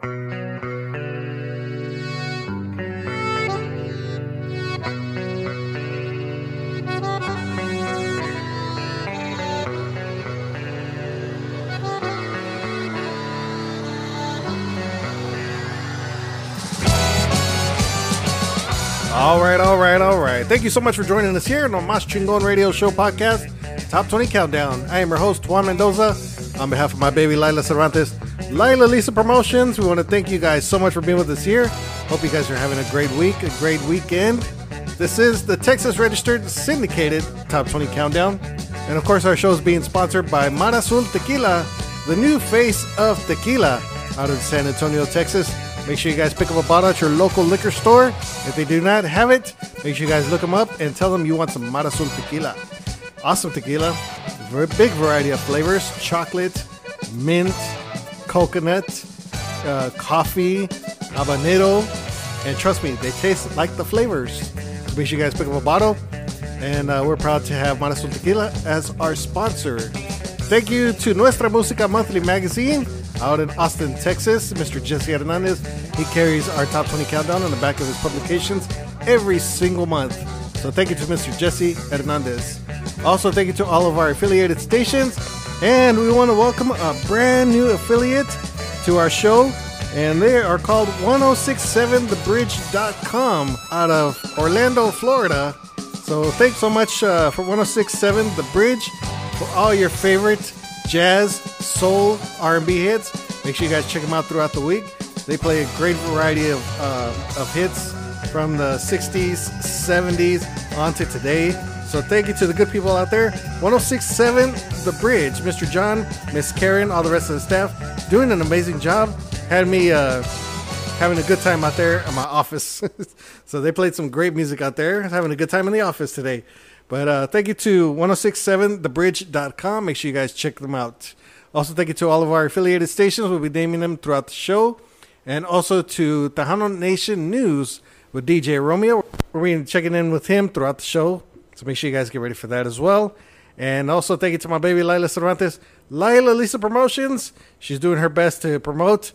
All right, all right, all right. Thank you so much for joining us here on the Mas Chingon Radio Show podcast, Top 20 Countdown. I am your host, Juan Mendoza. On behalf of my baby Lila Cervantes, Lila Lisa Promotions, we want to thank you guys so much for being with us here. Hope you guys are having a great week, a great weekend. This is the Texas Registered Syndicated Top 20 Countdown. And of course, our show is being sponsored by Mar Azul Tequila, the new face of tequila out of San Antonio, Texas. Make sure you guys pick up a bottle at your local liquor store. If they do not have it, make sure you guys look them up and tell them you want some Mar Azul tequila. Awesome tequila. Very big variety of flavors chocolate, mint, coconut, uh, coffee, habanero. And trust me, they taste like the flavors. Make sure you guys pick up a bottle. And uh, we're proud to have Mar Azul Tequila as our sponsor. Thank you to Nuestra Música Monthly Magazine out in Austin, Texas. Mr. Jesse Hernandez. He carries our top 20 countdown on the back of his publications every single month. So thank you to Mr. Jesse Hernandez. Also, thank you to all of our affiliated stations. And we want to welcome a brand new affiliate to our show. And they are called 1067thebridge.com out of Orlando, Florida. So thanks so much uh, for 1067 The Bridge for all your favorite jazz, soul, R&B hits. Make sure you guys check them out throughout the week. They play a great variety of, uh, of hits from the 60s, 70s, on to today. So thank you to the good people out there. 1067 The Bridge, Mr. John, Miss Karen, all the rest of the staff, doing an amazing job. Had me uh, having a good time out there in my office. so they played some great music out there. Having a good time in the office today. But uh, thank you to 1067thebridge.com. Make sure you guys check them out. Also, thank you to all of our affiliated stations. We'll be naming them throughout the show. And also to Tejano Nation News with DJ Romeo. We're going to be checking in with him throughout the show. So make sure you guys get ready for that as well. And also thank you to my baby Lila Cervantes, Lila Lisa Promotions. She's doing her best to promote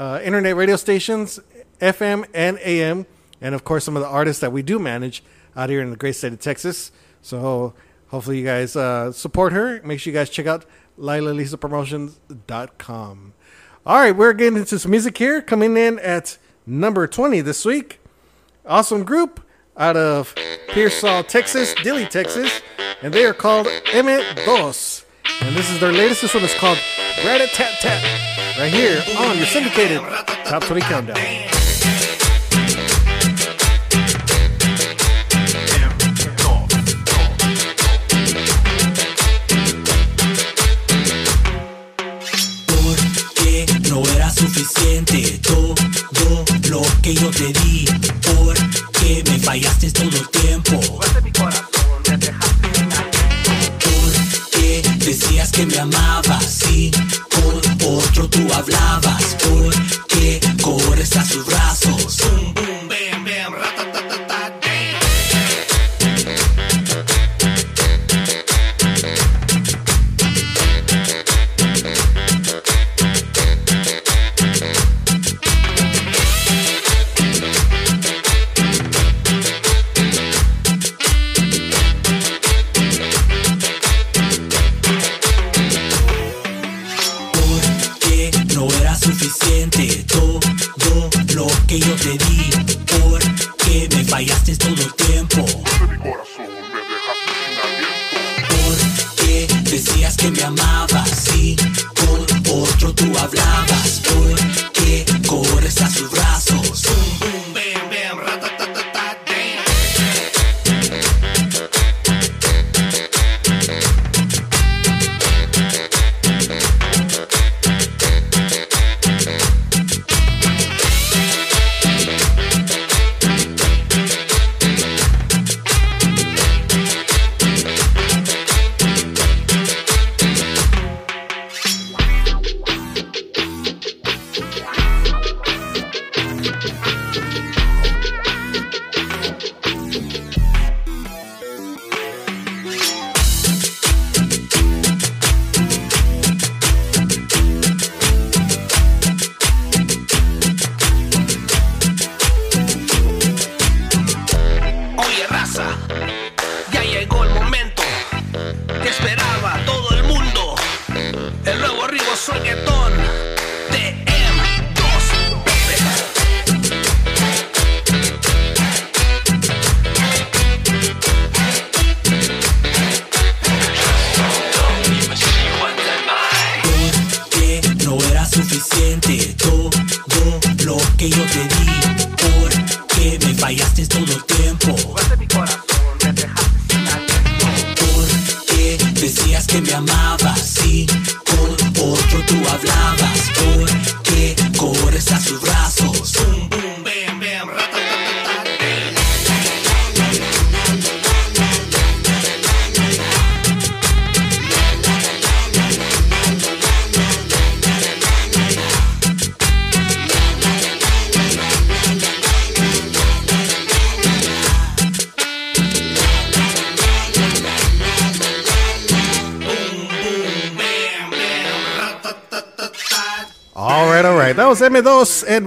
uh, internet radio stations, FM and AM, and of course some of the artists that we do manage out here in the great state of Texas. So hopefully you guys uh, support her. Make sure you guys check out LilaLisaPromotions.com. All right, we're getting into some music here. Coming in at number 20 this week. Awesome group out of Pearsall, Texas, Dilly, Texas. And they are called Emmett Dos. And this is their latest. This one is called Rat a Tat Tat. Right here on your syndicated Top 20 Countdown. suficiente todo lo que yo te di,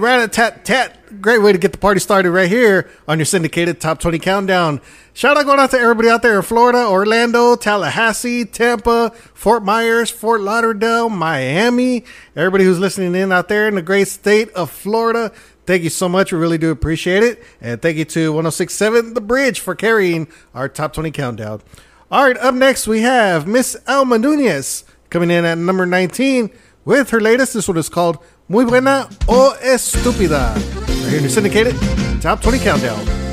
and Rat Tat. Great way to get the party started right here on your syndicated top 20 countdown. Shout out going out to everybody out there in Florida, Orlando, Tallahassee, Tampa, Fort Myers, Fort Lauderdale, Miami. Everybody who's listening in out there in the great state of Florida. Thank you so much. We really do appreciate it. And thank you to 1067 The Bridge for carrying our top 20 countdown. All right, up next we have Miss Alma Nunez coming in at number 19 with her latest. This one is called Muy Buena o Estúpida. Right here in syndicated top 20 countdown.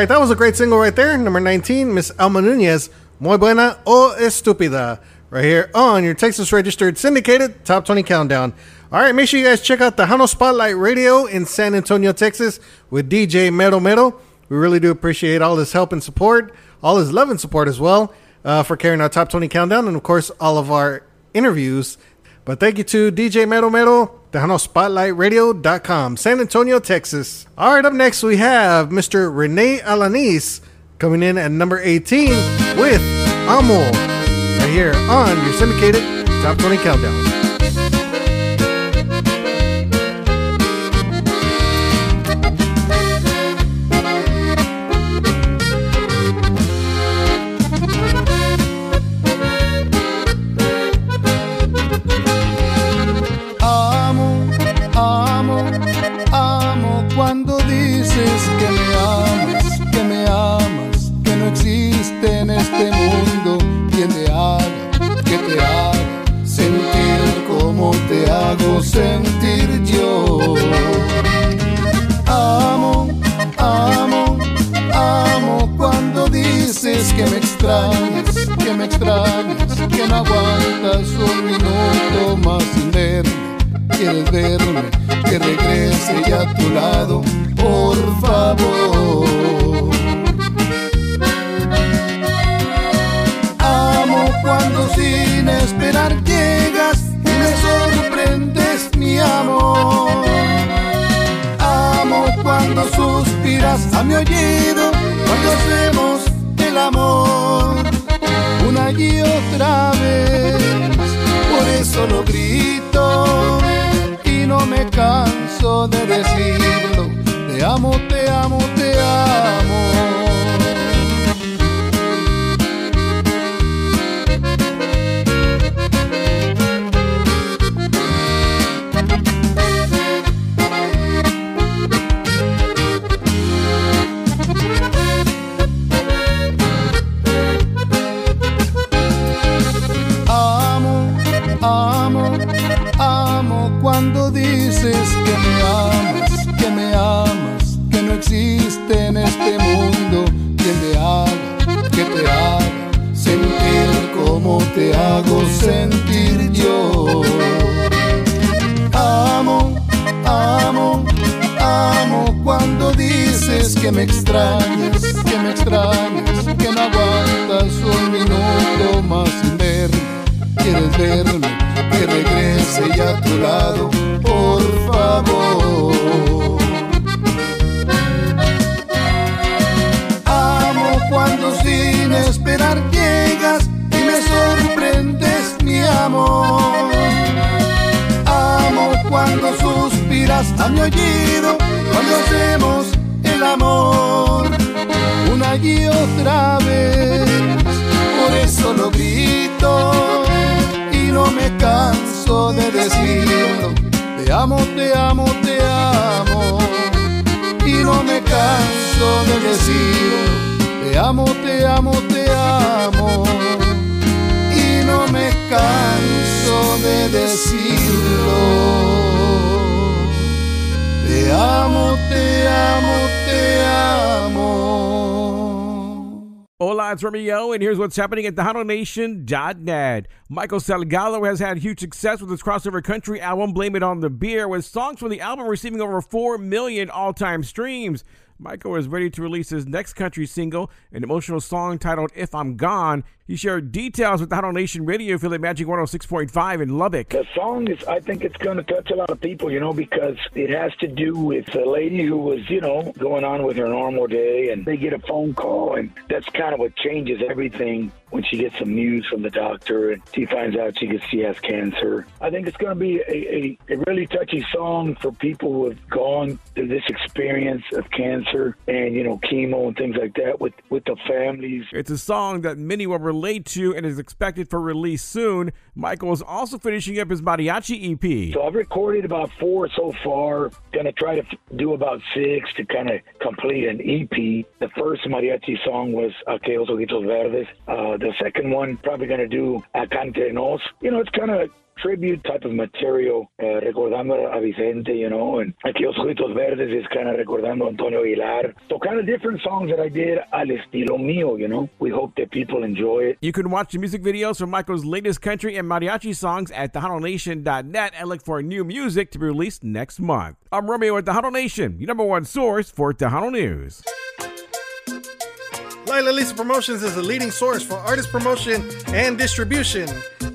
Right, that was a great single right there. Number 19, Miss Alma Nunez, Muy Buena o Estúpida. Right here on your Texas registered syndicated top 20 countdown. All right, make sure you guys check out Tejano Spotlight Radio in San Antonio, Texas with DJ Mero Mero. We really do appreciate all his help and support, all his love and support as well uh, for carrying our top 20 countdown, and of course, all of our interviews. But thank you to DJ Mero Mero, TejanoSpotlightRadio.com, San Antonio, Texas. All right, up next we have Mr. Rene Alanis coming in at number 18 with Amo, right here on your syndicated Top 20 Countdown. Que me extrañas, que no aguantas un minuto más sin verme. Quieres verme, que regrese ya a tu lado, por favor. Amo cuando sin esperar llegas y me sorprendes mi amor. Amo cuando suspiras a mi oído, cuando hacemos el amor una y otra vez. Por eso lo grito y no me canso de decirlo. Te amo, te amo, te amo. Existe en este mundo quien te haga, que te haga sentir como te hago sentir yo. Amo, amo, amo cuando dices que me extrañas, que me extrañas, que no aguantas un minuto más sin verme. Quieres verme, que regrese ya a tu lado, por favor. Sin esperar llegas y me sorprendes mi amor. Amo cuando suspiras a mi oído, cuando hacemos el amor una y otra vez. Por eso lo grito y no me canso de decirlo. Te amo, te amo, te amo. Y no me canso de decirlo. Te amo, te amo, te amo. Y no me canso de decirlo. Te amo, te amo, te amo. Hola, it's Romeo, and here's what's happening at TejanoNation.net. Michael Salgado has had huge success with his crossover country album, Blame It on the Beer, with songs from the album receiving over 4 million all time streams. Michael is ready to release his next country single, an emotional song titled If I'm Gone. He shared details with the Tejano Nation radio affiliate Magic 106.5 in Lubbock. The song is, I think it's going to touch a lot of people, you know, because it has to do with a lady who was, you know, going on with her normal day and they get a phone call and that's kind of what changes everything when she gets some news from the doctor and she finds out she gets, she has cancer. I think it's going to be a, a, a really touchy song for people who have gone through this experience of cancer and, you know, chemo and things like that with, with the families. It's a song that many will relate to and is expected for release soon. Michael is also finishing up his mariachi EP. So I've recorded about four so far. To try to do about six to kind of complete an EP. The first mariachi song was Aquellos Ojitos Verdes. Uh, the second one, probably to do Acá Entre Nos. You know, it's kind of tribute type of material, uh, recordando a Vicente, you know, and Aquellos Ojitos Verdes is kind of recordando Antonio Aguilar. So kind of different songs that I did al estilo mío, you know. We hope that people enjoy it. You can watch the music videos for Michael's latest country and mariachi songs at TejanoNation.net and look for new music to be released next month. I'm Romeo at Tejano Nation, your number one source for Tejano News. Lila Lisa Promotions is a leading source for artist promotion and distribution.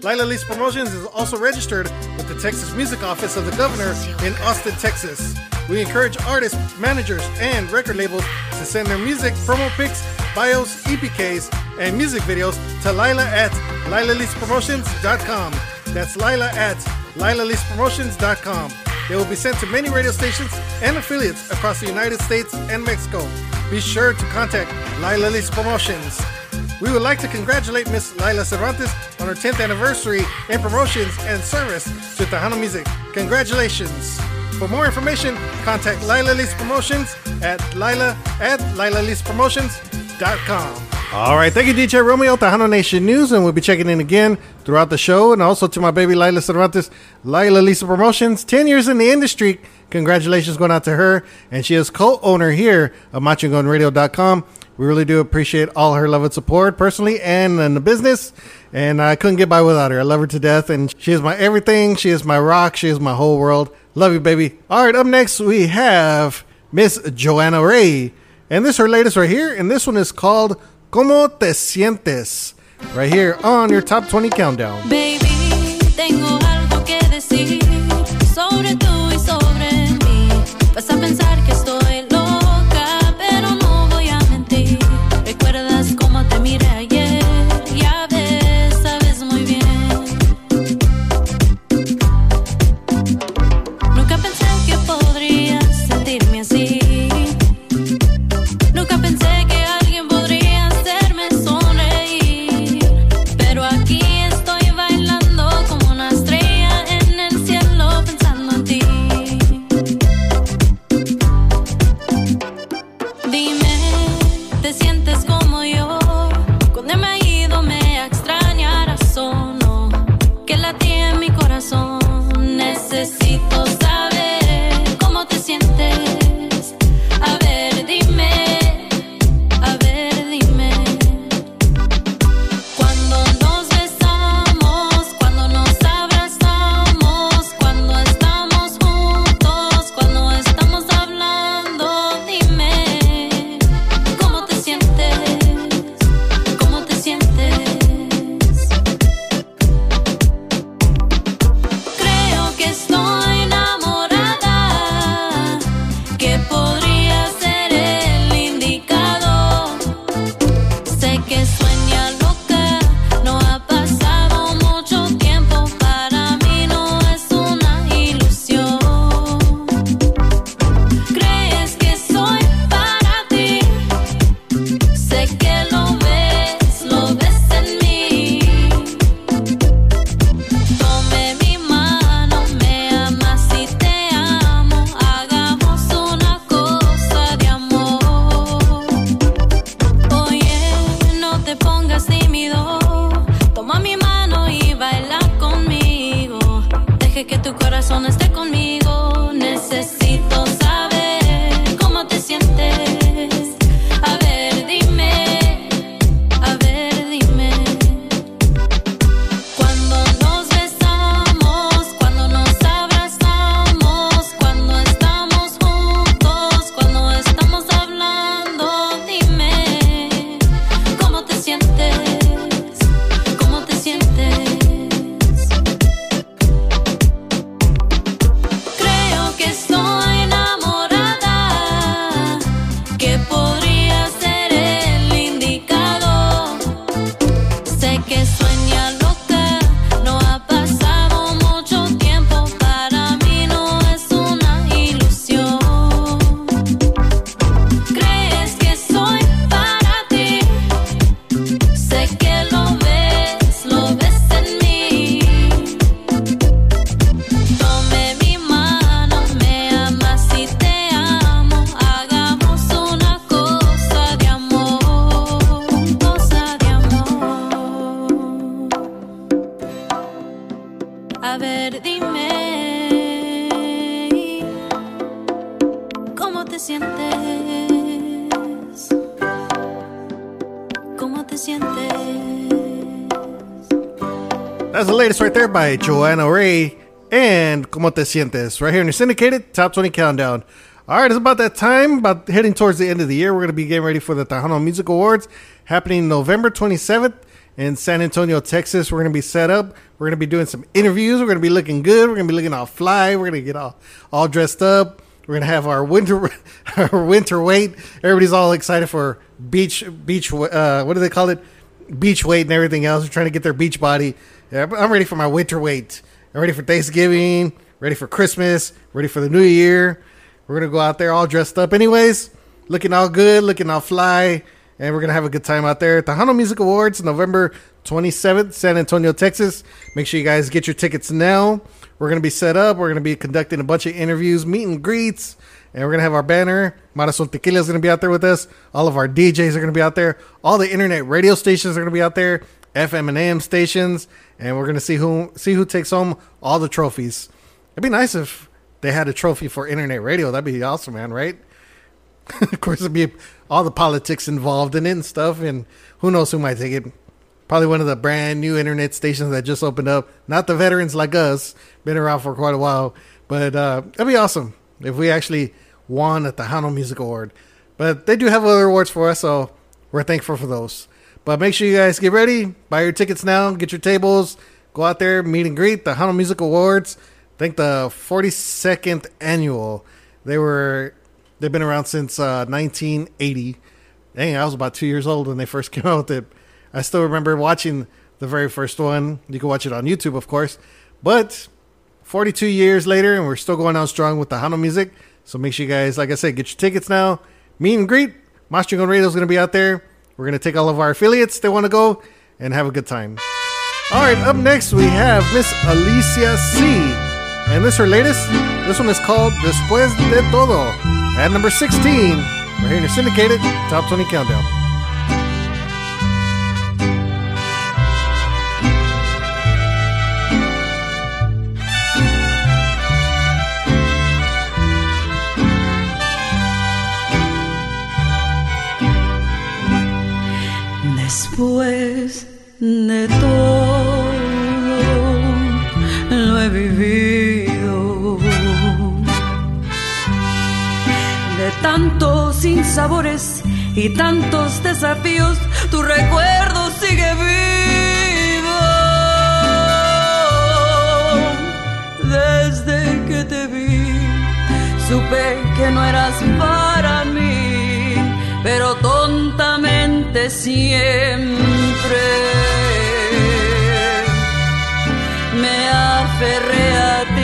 Lila Lisa Promotions is also registered with the Texas Music Office of the Governor in Austin, Texas. We encourage artists, managers, and record labels to send their music, promo pics, bios, EPKs, and music videos to Lila at LilaLisaPromotions.com. That's Lila at LilaLisaPromotions.com. They will be sent to many radio stations and affiliates across the United States and Mexico. Be sure to contact Lila Lisa Promotions. We would like to congratulate Miss Lila Cervantes on her 10th anniversary in promotions and service to Tejano Music. Congratulations! For more information, contact Lila Lisa Promotions at lila at lilalisapromotions.com. All right, thank you, DJ Romeo, Tejano Nation News, and we'll be checking in again throughout the show, and also to my baby Lila Cervantes, Lila Lisa Promotions, 10 years in the industry. Congratulations going out to her, and she is co-owner here of MasChingonRadio.com. We really do appreciate all her love and support, personally and in the business, and I couldn't get by without her. I love her to death, and she is my everything. She is my rock. She is my whole world. Love you, baby. All right, up next we have Miss Joanna Ray, and this is her latest right here, and this one is called ¿Cómo te sientes? Right here on your top 20 countdown. Baby, tengo by Joanna Ray and Como Te Sientes right here in your syndicated top 20 countdown. All right, it's about that time, about heading towards the end of the year. We're going to be getting ready for the Tejano Music Awards happening November 27th in San Antonio, Texas. We're going to be set up. We're going to be doing some interviews. We're going to be looking good. We're going to be looking all fly. We're going to get all, all dressed up. We're gonna have our winter our winter weight. Everybody's all excited for beach beach. Uh, what do they call it? Beach weight and everything else. We're trying to get their beach body. Yeah, I'm ready for my winter weight. I'm ready for Thanksgiving. Ready for Christmas. Ready for the New Year. We're gonna go out there all dressed up, anyways. Looking all good, looking all fly, and we're gonna have a good time out there at Tejano Music Awards, November 27th, San Antonio, Texas. Make sure you guys get your tickets now. We're gonna be set up. We're gonna be conducting a bunch of interviews, meet and greets, And we're going to have our banner. Mar Azul Tequila is going to be out there with us. All of our DJs are going to be out there. All the internet radio stations are going to be out there. FM and AM stations. And we're to see who see who takes home all the trophies. It'd be nice if they had a trophy for internet radio. That'd be awesome, man, right? of course, it'd be all the politics involved in it and stuff. And who knows who might take it. Probably one of the brand new internet stations that just opened up. Not the veterans like us, been around for quite a while. But uh, that'd be awesome if we actually won at Tejano Music Award. But they do have other awards for us, so we're thankful for those. But make sure you guys get ready, buy your tickets now, get your tables, go out there, meet and greet Tejano Music Awards. I think the 42nd annual. They were they've been around since uh, 1980. Dang, I was about two years old when they first came out with it. I still remember watching the very first one. You can watch it on YouTube, of course. But 42 years later, and we're still going out strong with Tejano music. So make sure you guys, like I said, get your tickets now. Meet and greet. Mas Chingon Radio is going to be out there. We're going to take all of our affiliates that want to go and have a good time. All right, up next we have Miss Alicia C. And this her latest. This one is called Después de Todo. At number 16, right here in your syndicated Top 20 Countdown. Después de todo lo he vivido, de tantos sinsabores y tantos desafíos, tu recuerdo sigue vivo. Desde que te vi, supe que no eras para mí, pero siempre. Me aferré a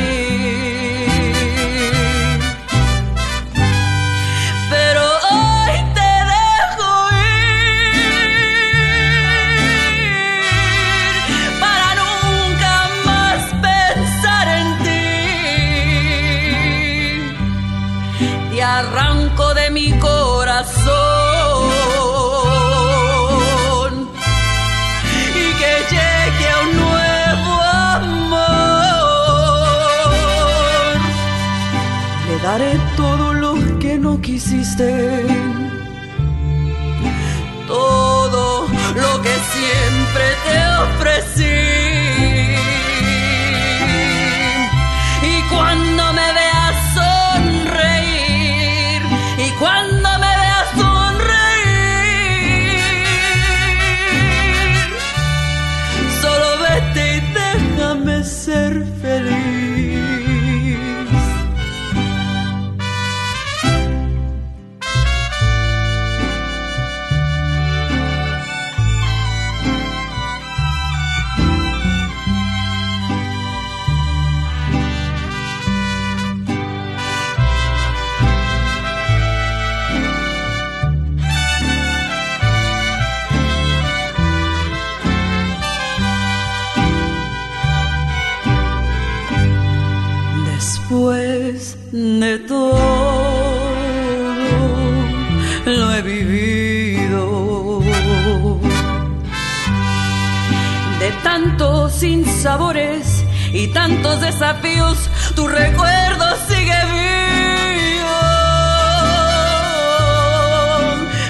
tantos desafíos, tu recuerdo sigue vivo.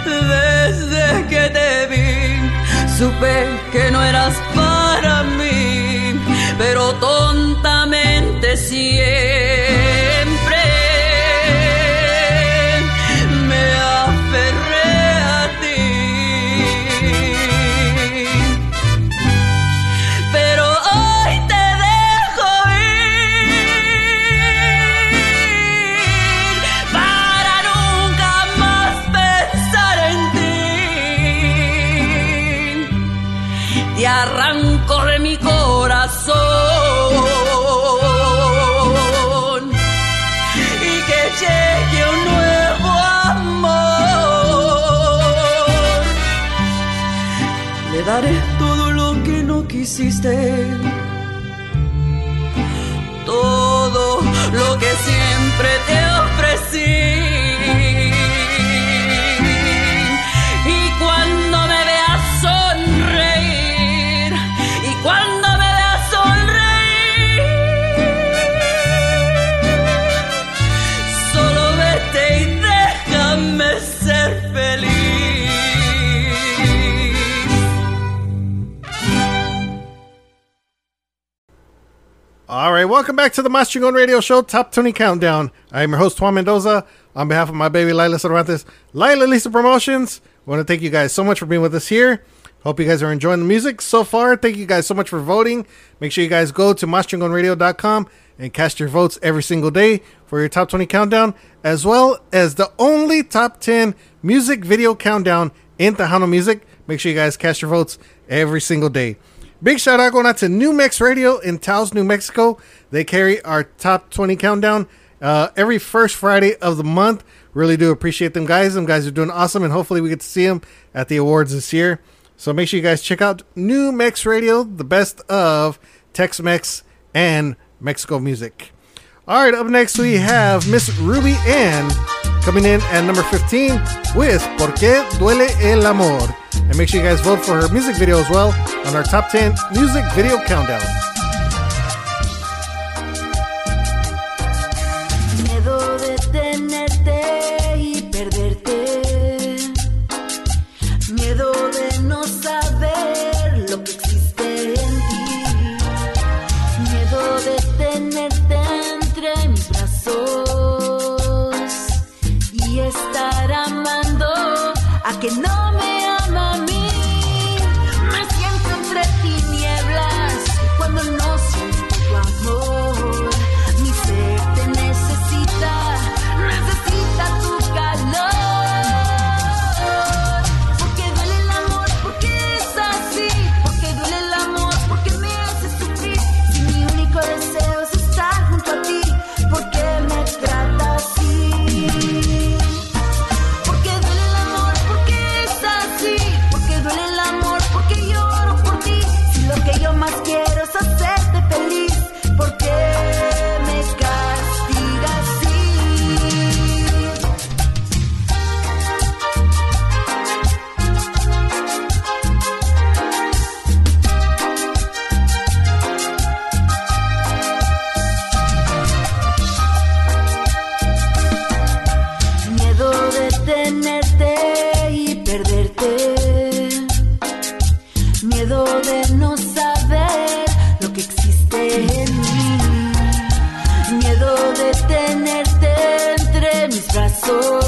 Desde que te vi, supe que no eras para mí, pero tontamente siempre quisiste, welcome back to the Mas Chingon Radio Show Top 20 Countdown. I am your host, Juan Mendoza. On behalf of my baby Lila Cervantes, Lila Lisa Promotions, I want to thank you guys so much for being with us here. Hope you guys are enjoying the music so far. Thank you guys so much for voting. Make sure you guys go to maschingonradio.com and cast your votes every single day for your top 20 countdown, as well as the only top 10 music video countdown in Tejano Music. Make sure you guys cast your votes every single day. Big shout out going out to New Mex Radio in Taos, New Mexico. They carry our top 20 countdown uh, every first Friday of the month. Really do appreciate them guys. Them guys are doing awesome, and hopefully we get to see them at the awards this year. So make sure you guys check out New Mex Radio, the best of Tex Mex and Mexico music. All right, up next we have Miss Ruby Ann coming in at number 15 with Por qué duele el amor. And make sure you guys vote for her music video as well on our top 10 music video countdown. A mis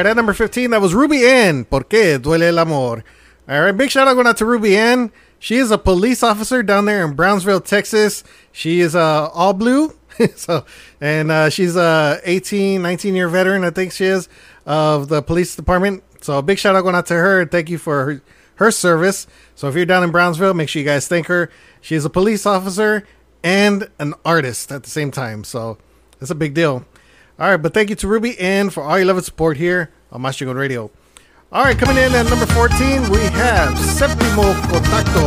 right, at number 15, that was Ruby Ann. ¿Por qué duele el amor? All right, big shout out going out to Ruby Ann. She is a police officer down there in Brownsville, Texas. She is uh, all blue. so, and uh, she's a 18, 19 year veteran, I think she is, of the police department. So, big shout out going out to her. Thank you for her, her service. So, if you're down in Brownsville, make sure you guys thank her. She is a police officer and an artist at the same time. So, that's a big deal. All right, but thank you to Ruby and for all your love and support here on Mas Chingon Radio. All right, coming in at number 14, we have Séptimo Contacto.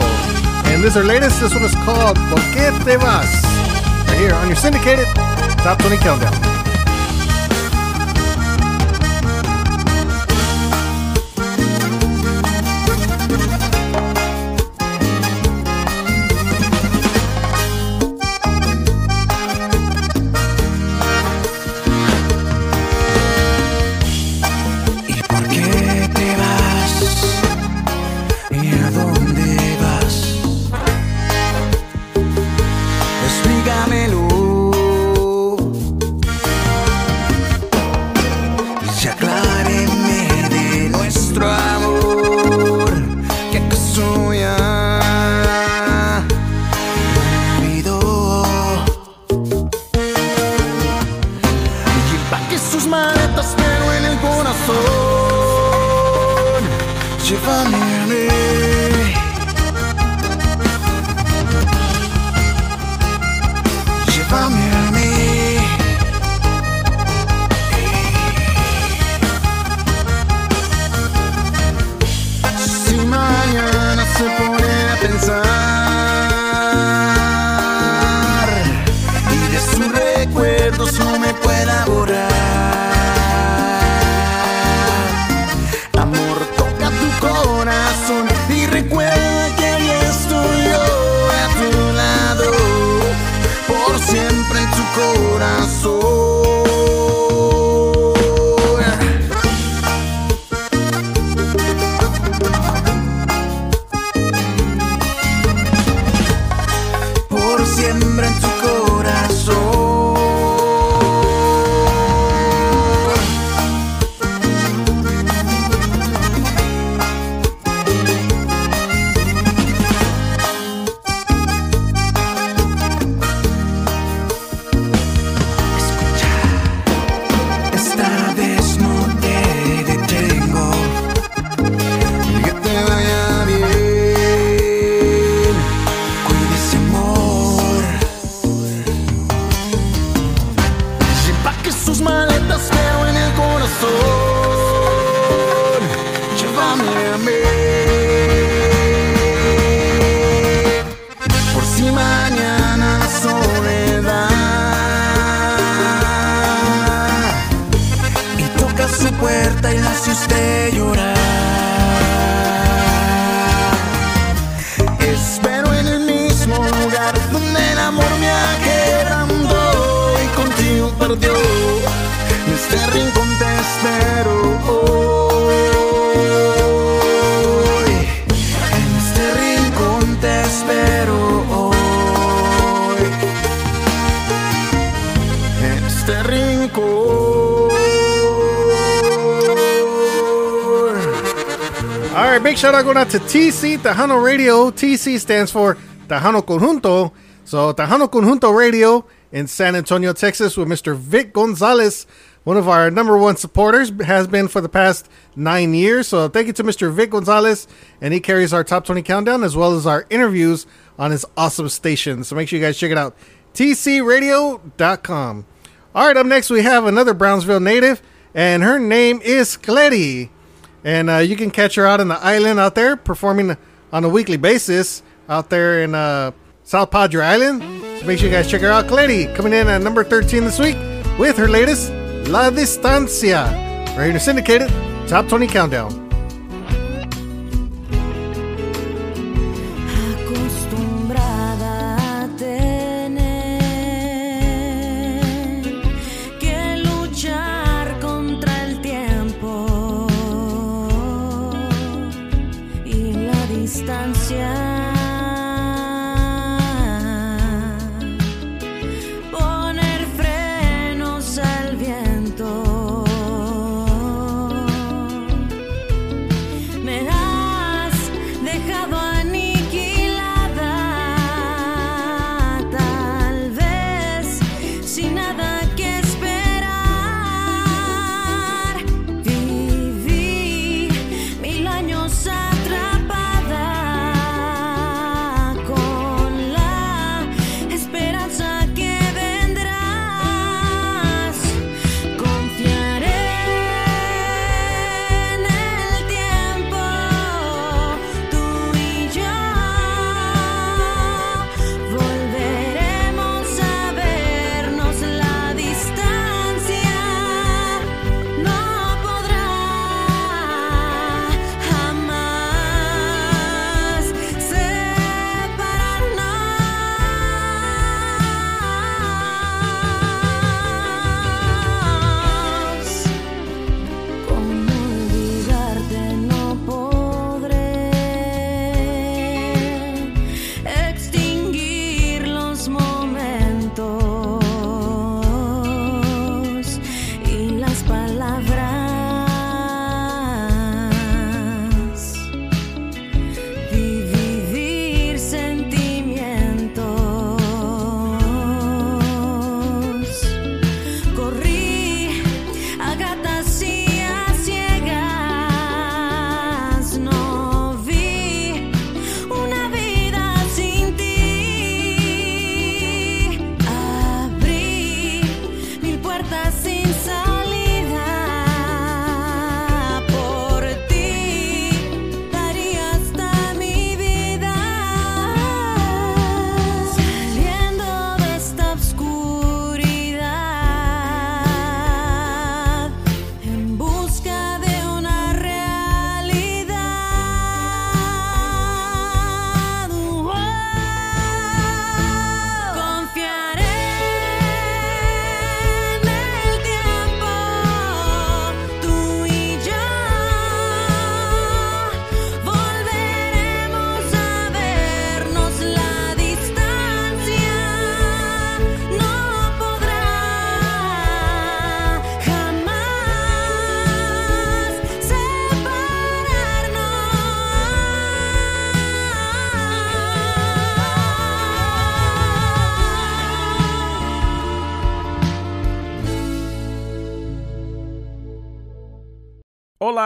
And this is our latest. This one is called ¿Por qué te vas? Right here on your syndicated Top 20 Countdown. Out going out to TC Tejano Radio. TC stands for Tejano Conjunto. So Tejano Conjunto Radio in San Antonio, Texas, with Mr. Vic Gonzalez, one of our number one supporters, has been for the past nine years. So thank you to Mr. Vic Gonzalez, and he carries our top 20 countdown as well as our interviews on his awesome station. So make sure you guys check it out. TCRadio.com. All right, up next we have another Brownsville native, and her name is Cletty. And uh, you can catch her out in the island out there performing on a weekly basis out there in uh, South Padre Island. So make sure you guys check her out. Cletty coming in at number 13 this week with her latest La Distancia. Right here to syndicated Top 20 Countdown.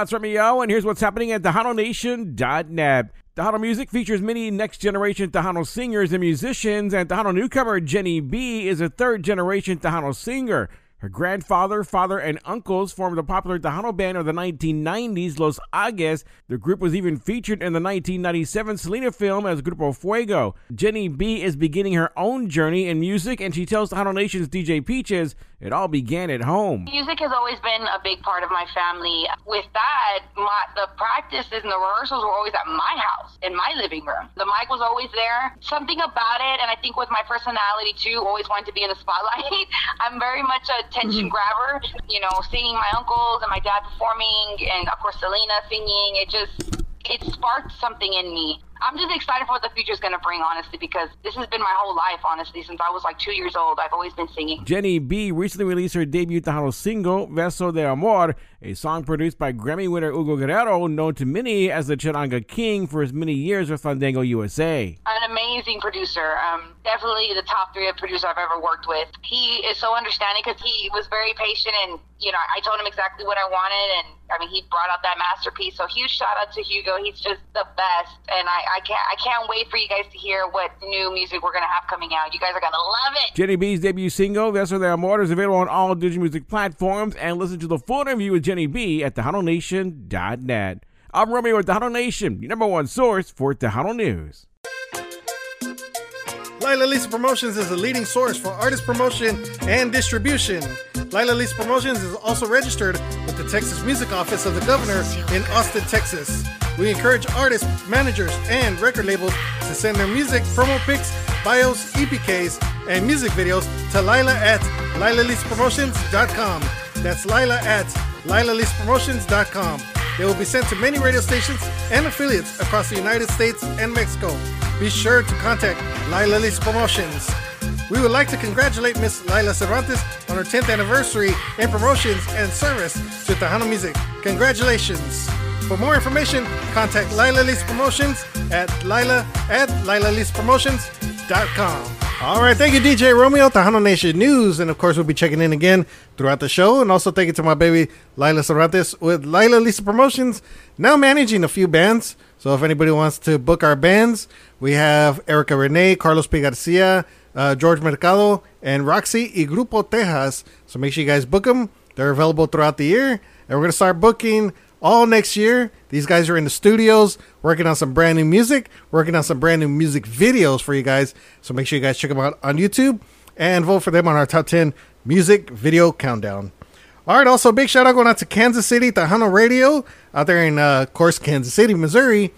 It's Romeo, and here's what's happening at TejanoNation.net. Tejano Music features many next generation Tejano singers and musicians, and Tejano newcomer Jenny B is a third generation Tejano singer. Her grandfather, father, and uncles formed a popular Tejano band of the 1990s, Los Agues. The group was even featured in the 1997 Selena film as Grupo Fuego. Jenny B is beginning her own journey in music, and she tells Tejano Nation's DJ Peaches, it all began at home. Music has always been a big part of my family. With that, my, the practices and the rehearsals were always at my house, in my living room. The mic was always there. Something about it, and I think with my personality too, always wanted to be in the spotlight. I'm very much a attention mm-hmm. grabber. You know, seeing my uncles and my dad performing, and of course Selena singing. It just it sparked something in me. I'm just excited for what the future's going to bring, honestly, because this has been my whole life, honestly, since I was like two years old. I've always been singing. Jenny B recently released her debut Tejano single, Beso de Amor, a song produced by Grammy winner Hugo Guerrero, known to many as the Charanga King for his many years with Fandango USA. An amazing producer. Um, definitely the top three of producers I've ever worked with. He is so understanding because he was very patient and, you know, I told him exactly what I wanted and I mean, he brought out that masterpiece. So huge shout out to Hugo. He's just the best, and I, I can't I can't wait for you guys to hear what new music we're gonna have coming out. You guys are gonna love it. Jenny B's debut single, Beso de Amor, is available on all digital music platforms, and listen to the full interview with Jenny B at TejanoNation.net. I'm Romeo with Tejano Nation, your number one source for Tejano News. Lila Lisa Promotions is a leading source for artist promotion and distribution. Lila Lisa Promotions is also registered with the Texas Music Office of the Governor in Austin, Texas. We encourage artists, managers, and record labels to send their music, promo pics, bios, EPKs, and music videos to Lila at LilaLisaPromotions.com. That's Lila at LilaLisaPromotions.com. They will be sent to many radio stations and affiliates across the United States and Mexico. Be sure to contact Lila Promotions. We would like to congratulate Miss Lila Cervantes on her 10th anniversary in promotions and service to Tejano Music. Congratulations! For more information, contact Lila Promotions at Lila at LilaLisaPromotions.com. All right, thank you, DJ Romeo, Tejano Nation News. And of course, we'll be checking in again throughout the show. And also, thank you to my baby, Lila Cervantes, with Lila Lisa Promotions, now managing a few bands. So if anybody wants to book our bands, we have Erica Renee, Carlos P. Garcia, uh, George Mercado, and Roxy y Grupo Tejas. So make sure you guys book them. They're available throughout the year. And we're going to start booking all next year. These guys are in the studios working on some brand new music, working on some brand new music videos for you guys. So make sure you guys check them out on YouTube and vote for them on our top 10 music video countdown. All right, also big shout out going out to Kansas City, Tejano Radio out there in, uh, of course, Kansas City, Missouri.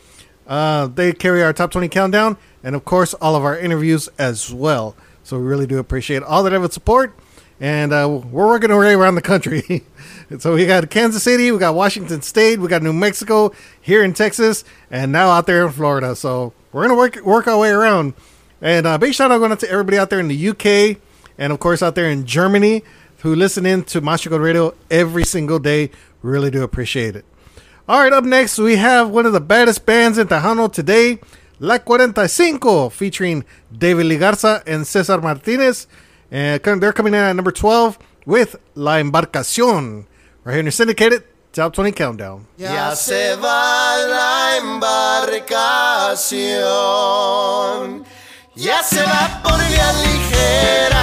Uh, they carry our top 20 countdown and, of course, all of our interviews as well. So we really do appreciate all that ever support. And uh, we're working our way around the country. so we got Kansas City, we got Washington State, we got New Mexico, here in Texas, and now out there in Florida. So we're gonna work work our way around. And uh, big shout out going out to everybody out there in the UK, and of course out there in Germany who listen in to Code Radio every single day. Really do appreciate it. All right, up next we have one of the baddest bands in Tejano today, La 45, featuring David Lee Garza and Cesar Martinez. And they're coming in at number 12 with La Embarcación. Right here in your syndicated Top 20 Countdown. Ya se va la embarcación, ya se va por ligera.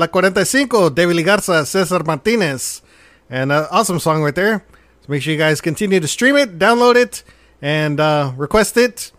La 45, David Lee Garza, Cesar Martinez. And uh, awesome song right there. So make sure you guys continue to stream it, download it, and uh, request it,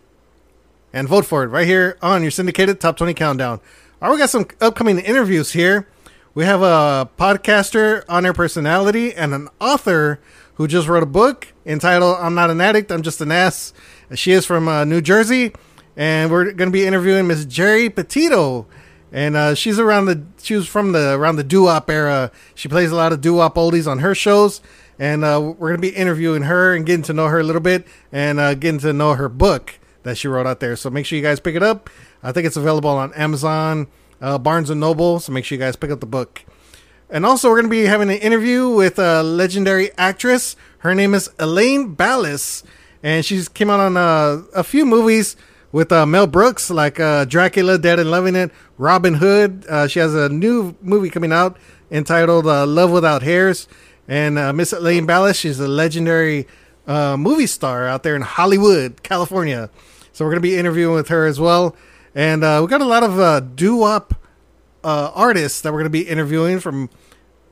and vote for it right here on your syndicated Top 20 Countdown. All right, we got some upcoming interviews here. We have a podcaster, on air personality, and an author who just wrote a book entitled I'm Not an Addict, I'm Just an Ass. She is from uh, New Jersey, and we're going to be interviewing Miss Jerry Petito. And uh, she's around the she was from the around the doo wop era. She plays a lot of doo wop oldies on her shows, and uh, we're gonna be interviewing her and getting to know her a little bit, and uh, getting to know her book that she wrote out there. So make sure you guys pick it up. I think it's available on Amazon, uh, Barnes and Noble. So make sure you guys pick up the book. And also, we're to be having an interview with a legendary actress. Her name is Elaine Ballas, and she's came out on uh, a few movies with uh, Mel Brooks, like uh, Dracula, Dead and Loving It, Robin Hood. Uh, she has a new movie coming out entitled uh, Love Without Hairs. And uh, Miss Elaine Ballas, she's a legendary uh, movie star out there in Hollywood, California. So we're going to be interviewing with her as well. And we got a lot of doo-wop uh, artists that we're going to be interviewing from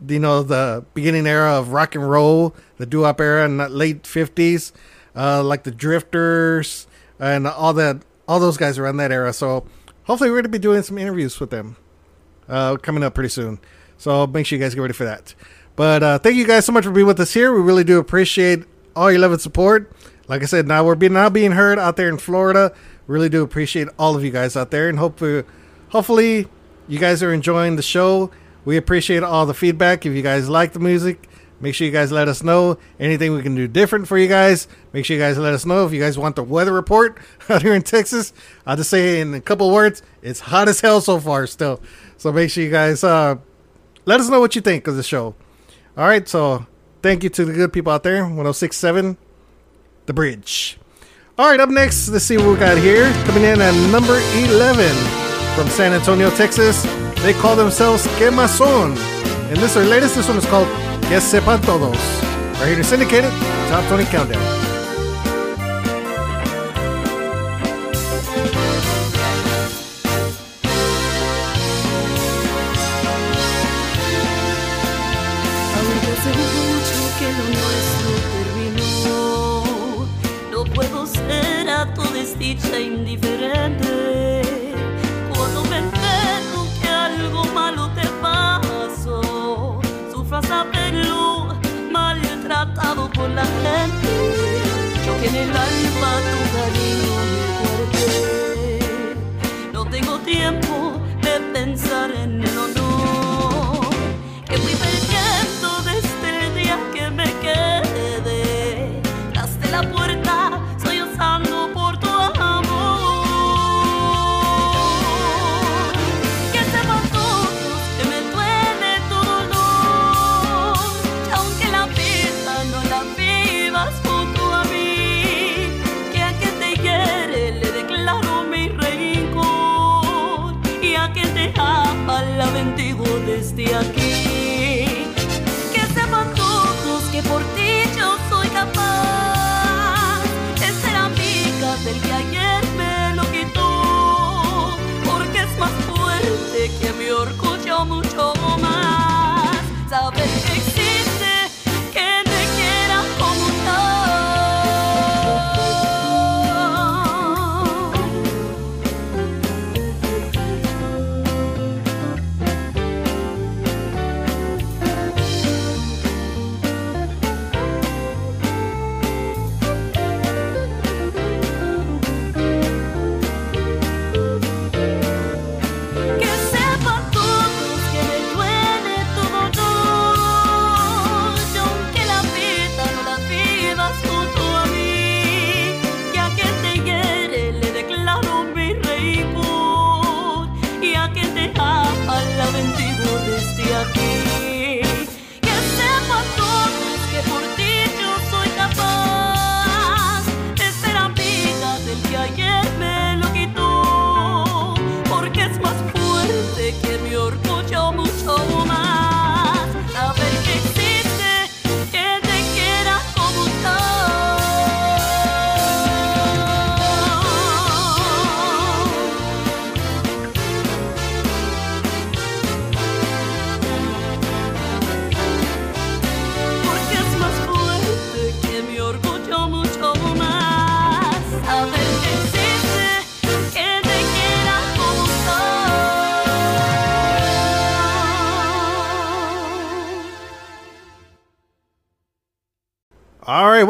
you know the beginning era of rock and roll, the doo-wop era in the late fifties, uh, like the Drifters and all that, all those guys around that era. So hopefully we're going to be doing some interviews with them uh, coming up pretty soon. So make sure you guys get ready for that. But uh, thank you guys so much for being with us here. We really do appreciate all your love and support. Like I said, now we're being now being heard out there in Florida. Really do appreciate all of you guys out there, and hopefully, hopefully you guys are enjoying the show. We appreciate all the feedback. If you guys like the music, make sure you guys let us know anything we can do different for you guys. Make sure you guys let us know if you guys want the weather report out here in Texas. I'll just say in a couple words, it's hot as hell so far still. So make sure you guys uh, let us know what you think of the show. All right, so thank you to the good people out there. 1067 The Bridge. All right, up next, let's see what we got here. Coming in at number 11 from San Antonio, Texas. They call themselves Quemazon. And this is their latest. This one is called Que Sepan Todos. Right here to Syndicated Top 20 Countdown. Aunque Yo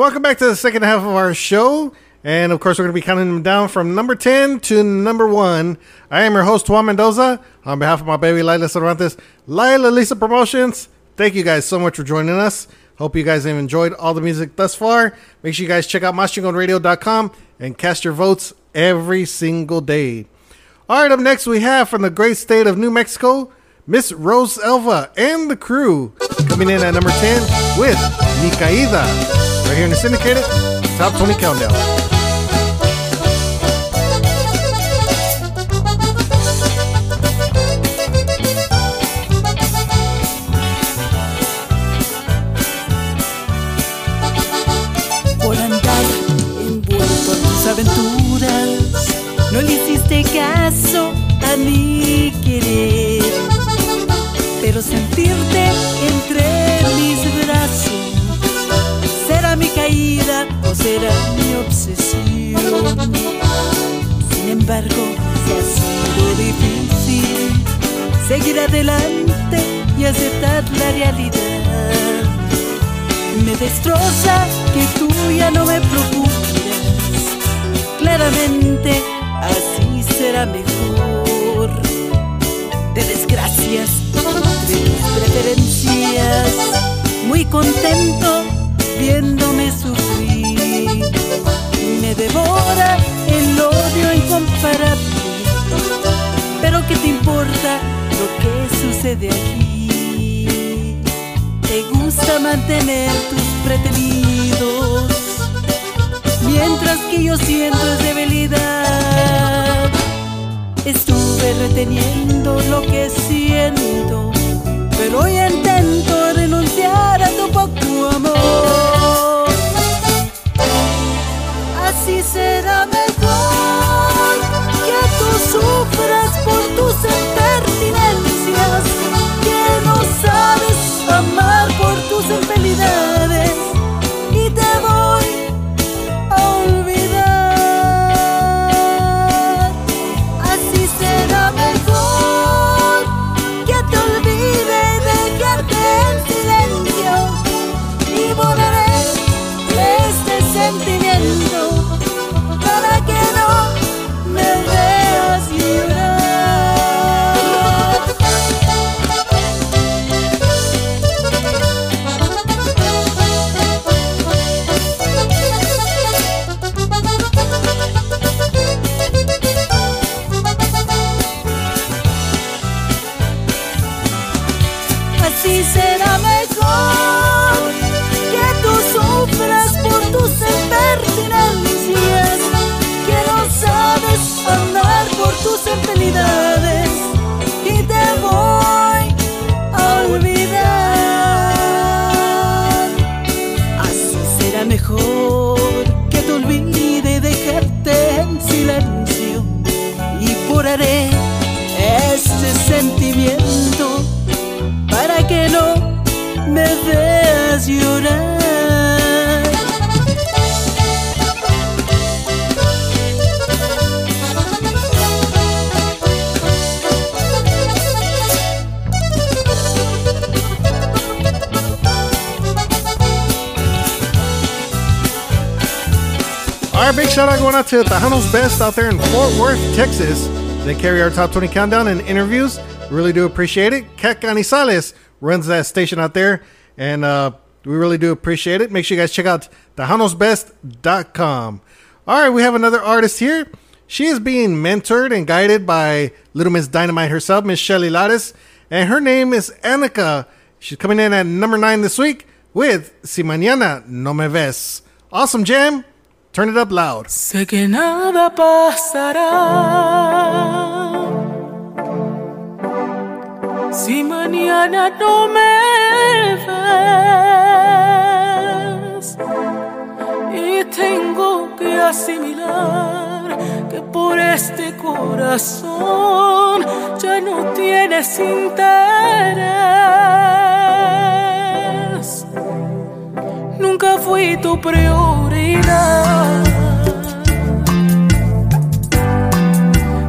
welcome back to the second half of our show. And of course, we're going to be counting them down from number 10 to number 1. I am your host, Juan Mendoza. On behalf of my baby, Lila Cervantes, Lila Lisa Promotions, thank you guys so much for joining us. Hope you guys have enjoyed all the music thus far. Make sure you guys check out maschingonradio.com and cast your votes every single day. All right, up next, we have from the great state of New Mexico, Miss Rose Elva and the crew coming in at number 10 with Mi Caída. Right here in the syndicated Top 20 Countdown. Sentirte entre mis brazos será mi caída o será mi obsesión. Sin embargo, se ha sido difícil seguir adelante y aceptar la realidad me destroza que tú ya no me procuras. Claramente así será mejor. De desgracias entre tus preferencias, muy contento viéndome sufrir. Me devora el odio incomparable. Pero ¿qué te importa lo que sucede aquí? Te gusta mantener tus pretendidos Mientras que yo siento es debilidad Estuve reteniendo lo que siento Pero hoy intento renunciar a tu poco amor. Así será mejor que tú sufras por tus impertinencias será shout out going out to Tejano's Best out there in Fort Worth, Texas. They carry our top 20 countdown and interviews. Really do appreciate it. Kat Canizales runs that station out there, and uh, we really do appreciate it. Make sure you guys check out tejanosbest.com. All right, we have another artist here. She is being mentored and guided by Little Miss Dynamite herself, Miss Shelly Lares, and her name is Annika. She's coming in at number nine this week with Si Mañana No Me Ves. Awesome jam. Turn it up loud. Sé que nada pasará si mañana no me ves y tengo que asimilar que por este corazón ya no tienes interés nunca fui tu prioridad.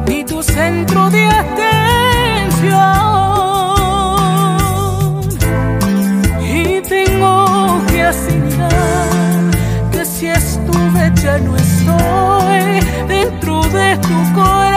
Ni tu centro de atención. Y tengo que asignar que si estuve ya no estoy dentro de tu corazón.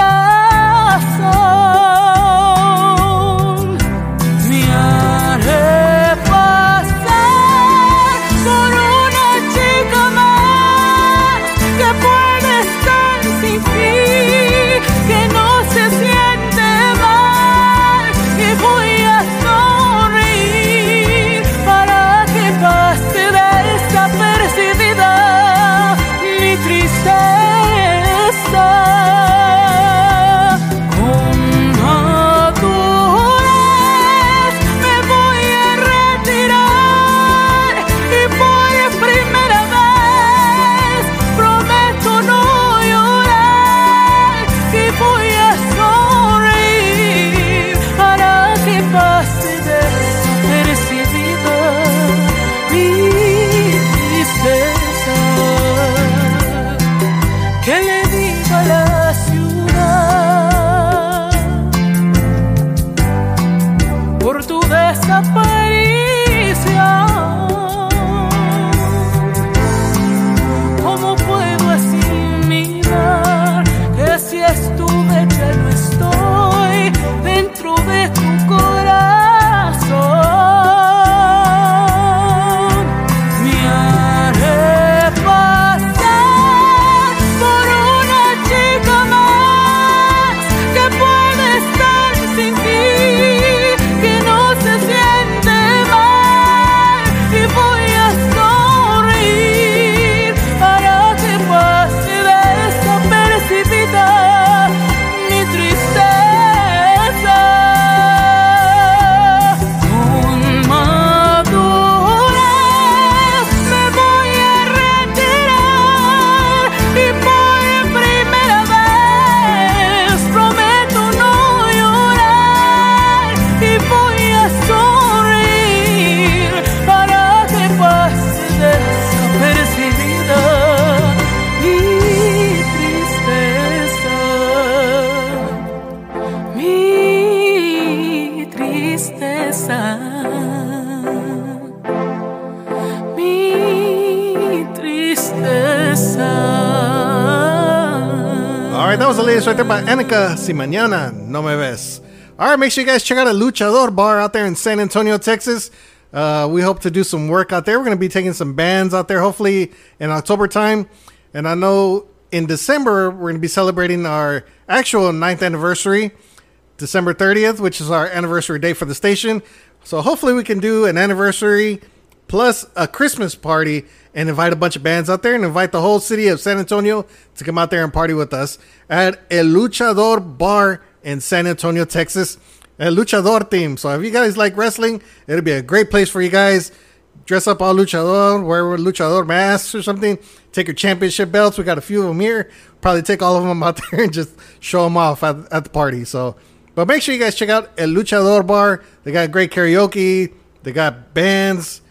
Si Mañana No Me Ves. All right, make sure you guys check out a Luchador bar out there in San Antonio, Texas. Uh, we hope to do some work out there. We're going to be taking some bands out there, hopefully in October time. And I know in December, we're going to be celebrating our actual ninth anniversary, December 30th, which is our anniversary day for the station. So hopefully we can do an anniversary plus a Christmas party and invite a bunch of bands out there and invite the whole city of San Antonio to come out there and party with us at El Luchador Bar in San Antonio, Texas. El Luchador theme. So if you guys like wrestling, it'll be a great place for you guys. Dress up all luchador, wear luchador masks or something. Take your championship belts. We got a few of them here. Probably take all of them out there and just show them off at, at the party. So, but make sure you guys check out El Luchador Bar. They got great karaoke. They got bands,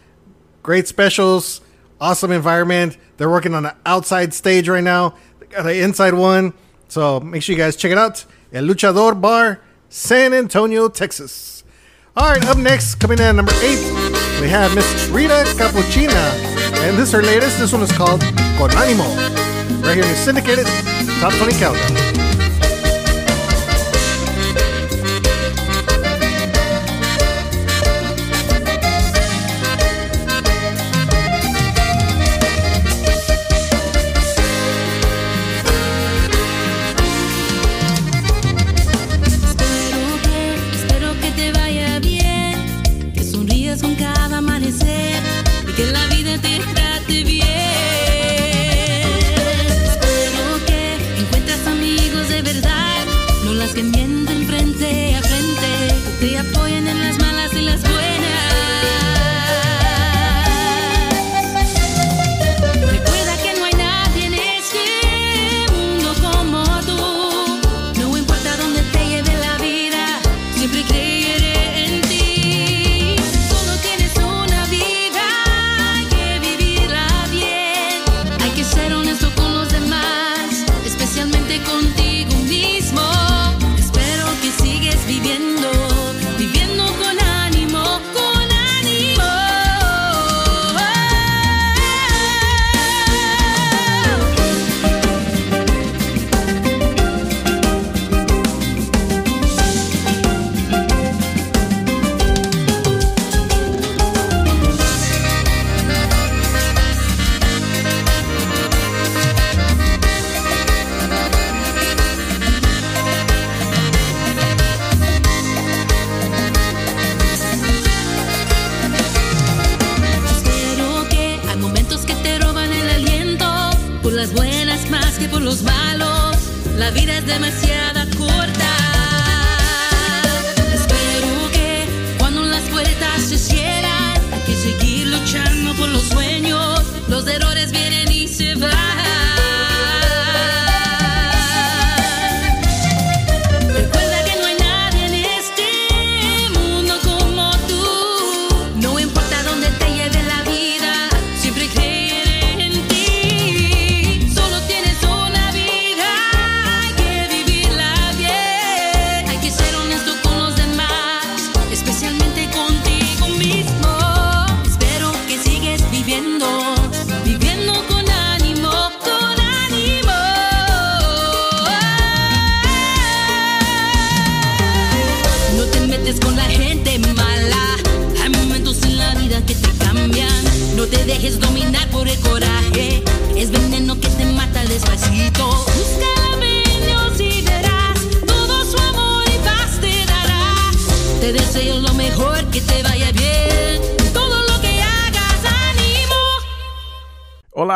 great specials, awesome environment. They're working on an outside stage right now. They got an inside one. So make sure you guys check it out. El Luchador Bar, San Antonio, Texas. All right, up next, coming in at number eight, we have Miss Rita Capuchina. And this is her latest. This one is called Con Animo. Right here in the syndicated Top 20 Countdown.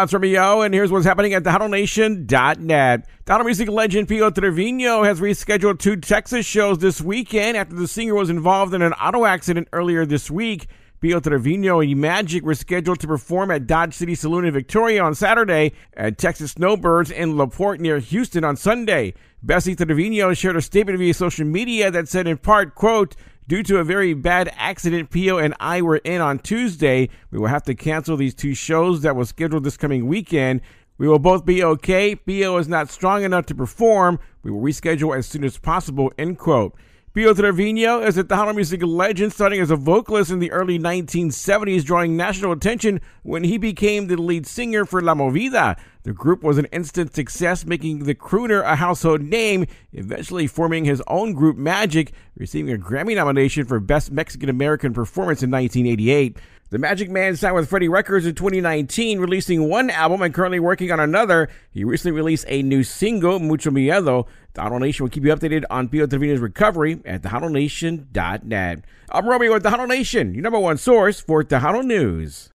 It's Romeo, and here's what's happening at TejanoNation.net. Tejano music legend Pio Trevino has rescheduled two Texas shows this weekend after the singer was involved in an auto accident earlier this week. Pio Trevino and Magic were scheduled to perform at Dodge City Saloon in Victoria on Saturday, and Texas Snowbirds in LaPorte near Houston on Sunday. Bessie Trevino shared a statement via social media that said in part, quote, Due to a very bad accident Pio and I were in on Tuesday, we will have to cancel these two shows that was scheduled this coming weekend. We will both be okay. Pio is not strong enough to perform. We will reschedule as soon as possible, end quote. Pio Trevino is a Tejano music legend, starting as a vocalist in the early 1970s, drawing national attention when he became the lead singer for La Movida. The group was an instant success, making the crooner a household name, eventually forming his own group Magic, receiving a Grammy nomination for Best Mexican American Performance in 1988. The Magic Man signed with Freddie Records in 2019, releasing one album and currently working on another. He recently released a new single, Mucho Miedo. Tejano Nation will keep you updated on Pio Trevino's recovery at TejanoNation.net. I'm Romeo with Tejano Nation, your number one source for Tejano News.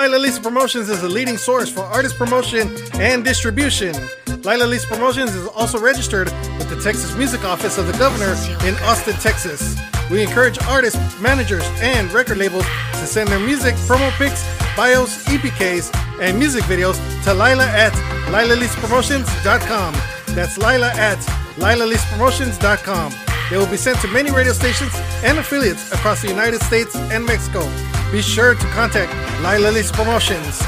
Lila Lisa Promotions is a leading source for artist promotion and distribution. Lila Lisa Promotions is also registered with the Texas Music Office of the Governor in Austin, Texas. We encourage artists, managers, and record labels to send their music, promo pics, bios, EPKs, and music videos to Lila at LilaLisaPromotions.com. That's Lila at LilaLisaPromotions.com. They will be sent to many radio stations and affiliates across the United States and Mexico. Be sure to contact Lila Lisa Promotions.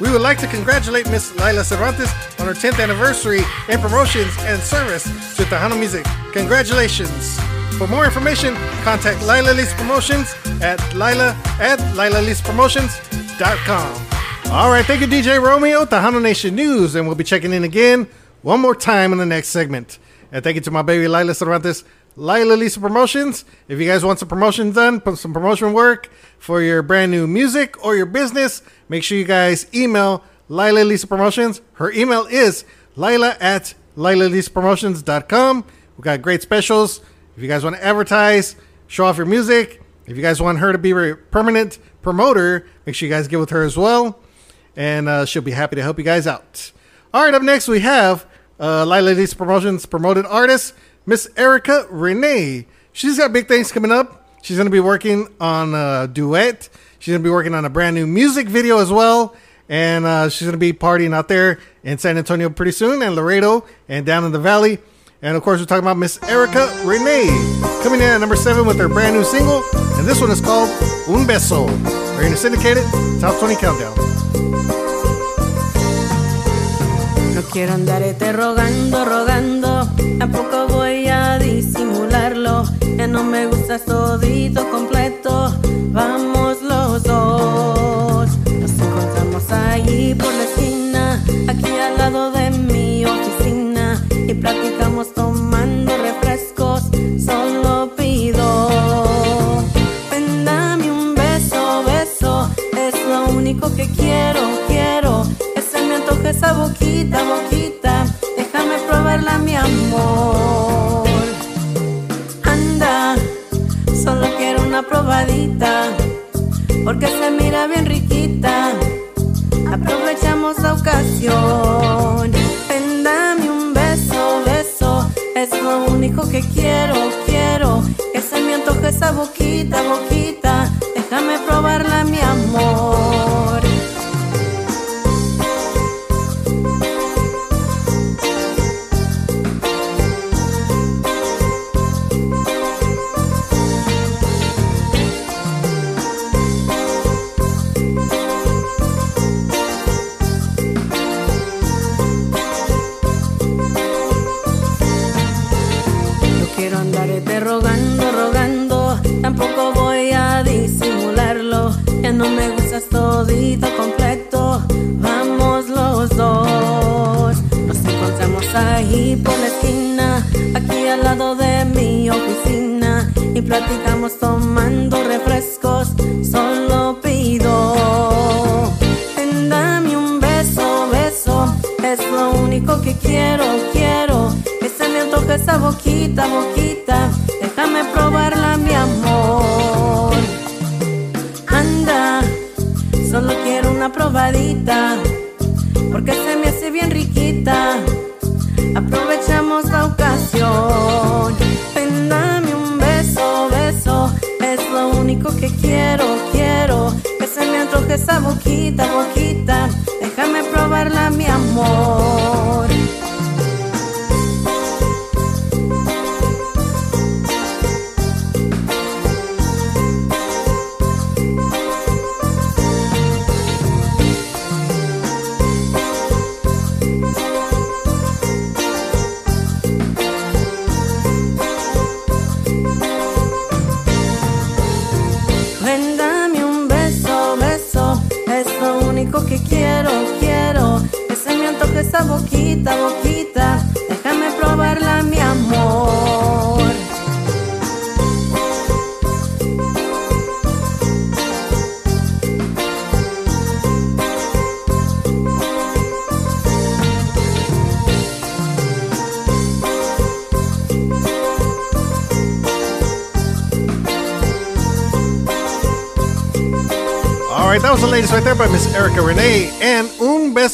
We would like to congratulate Miss Lila Cervantes on her 10th anniversary in promotions and service to Tejano Music. Congratulations! For more information, contact Lila Lisa Promotions at Lila at LilaLisaPromotions.com. All right, thank you, DJ Romeo, Tejano Nation News, and we'll be checking in again one more time in the next segment. And thank you to my baby Lila Cervantes, Lila Lisa Promotions. If you guys want some promotions done, put some promotion work for your brand new music or your business, make sure you guys email Lila Lisa Promotions. Her email is lila at LilaLisaPromotions.com. We got great specials. If you guys want to advertise, show off your music. If you guys want her to be a permanent promoter, make sure you guys get with her as well. And uh, she'll be happy to help you guys out. All right, up next we have uh, Lila Lisa Promotions promoted artist, Miss Erica Renee. She's got big things coming up. She's going to be working on a duet. She's going to be working on a brand new music video as well. And uh, she's going to be partying out there in San Antonio pretty soon, and Laredo, and down in the valley. And of course, we're talking about Miss Erica Renee coming in at number seven with her brand new single. And this one is called Un Beso. We're going to syndicate it, Top 20 Countdown. Quiero andarte rogando, rogando, tampoco voy a disimularlo. Ya no me gusta todito completo, vamos los dos. Nos encontramos ahí por la esa boquita, boquita, déjame probarla, mi amor. Anda, solo quiero una probadita, porque se mira bien riquita. aprovechamos la ocasión. Ven, dame un beso, beso, es lo único que quiero, quiero. Que se me antoje esa boquita, boquita, déjame probarla, mi amor.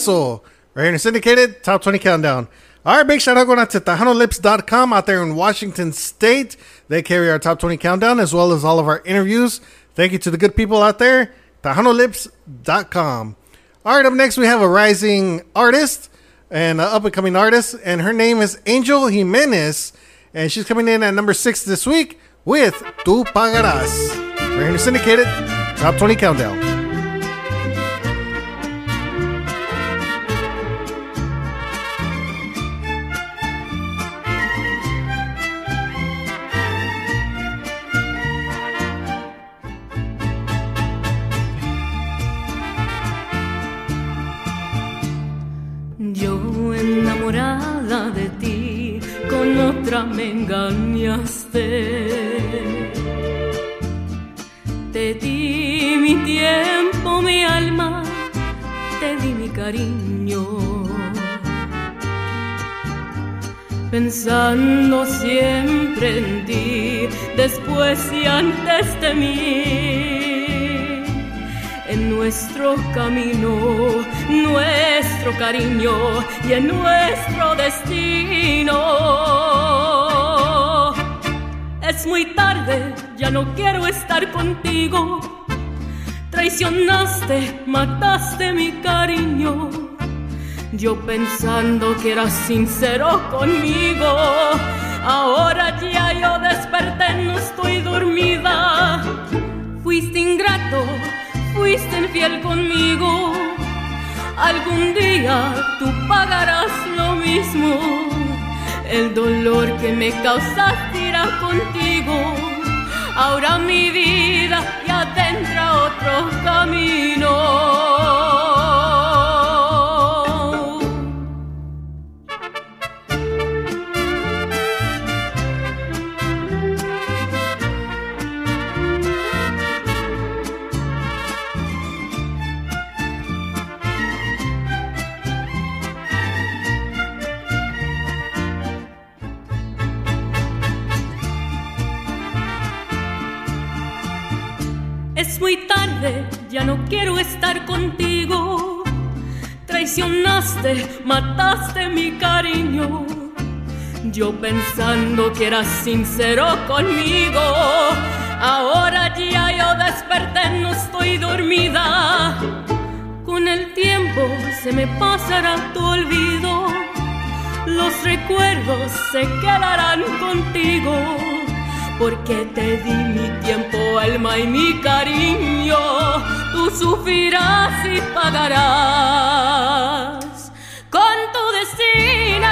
Un Right here in syndicated Top 20 Countdown. All right, big shout out going out to TejanoLips.com out there in Washington State. They carry our Top 20 Countdown as well as all of our interviews. Thank you to the good people out there. TejanoLips.com. All right, up next we have a rising artist and an up and coming artist, and her name is Angel Jimenez, and she's coming in at number six this week with Tu Pagarás. Right here in syndicated Top 20 Countdown. Me engañaste. Te di mi tiempo, mi alma, te di mi cariño. Pensando siempre en ti, después y antes de mí en nuestro camino, nuestro cariño y en nuestro destino. Muy tarde, ya no quiero estar contigo. Traicionaste, mataste mi cariño. Yo pensando que eras sincero conmigo. Ahora ya yo desperté, no estoy dormida. Fuiste ingrato, fuiste infiel conmigo. Algún día tú pagarás lo mismo. El dolor que me causaste contigo. Ahora mi vida ya tendrá otro camino. Es muy tarde, ya no quiero estar contigo. traicionaste, mataste mi cariño. Yo pensando que eras sincero conmigo, ahora ya yo desperté, no estoy dormida. Con el tiempo se me pasará tu olvido, los recuerdos se quedarán contigo, porque te di mi tiempo, alma y mi cariño, tú sufrirás y pagarás con tu destino.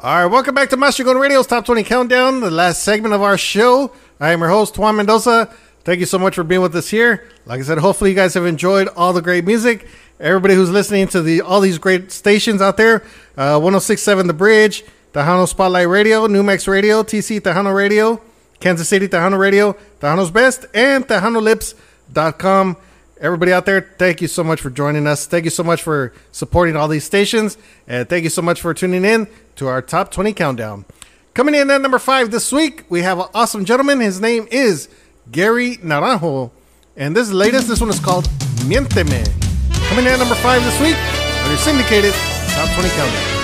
All right, welcome back to Mas Chingon Radio's Top 20 Countdown, the last segment of our show. I am your host, Juan Mendoza. Thank you so much for being with us here. Like I said, hopefully you guys have enjoyed all the great music. Everybody who's listening to the all these great stations out there, uh, 1067 The Bridge, Tejano Spotlight Radio, New Radio, TC Tejano Radio, Kansas City Tejano Radio, Tejano's Best, and TejanoLips.com. Everybody out there, thank you so much for joining us. Thank you so much for supporting all these stations. And thank you so much for tuning in to our top 20 countdown. Coming in at number five this week, we have an awesome gentleman. His name is Gary Naranjo. And this latest, this one is called Miénteme. Coming in at number five this week on your syndicated top 20 countdown.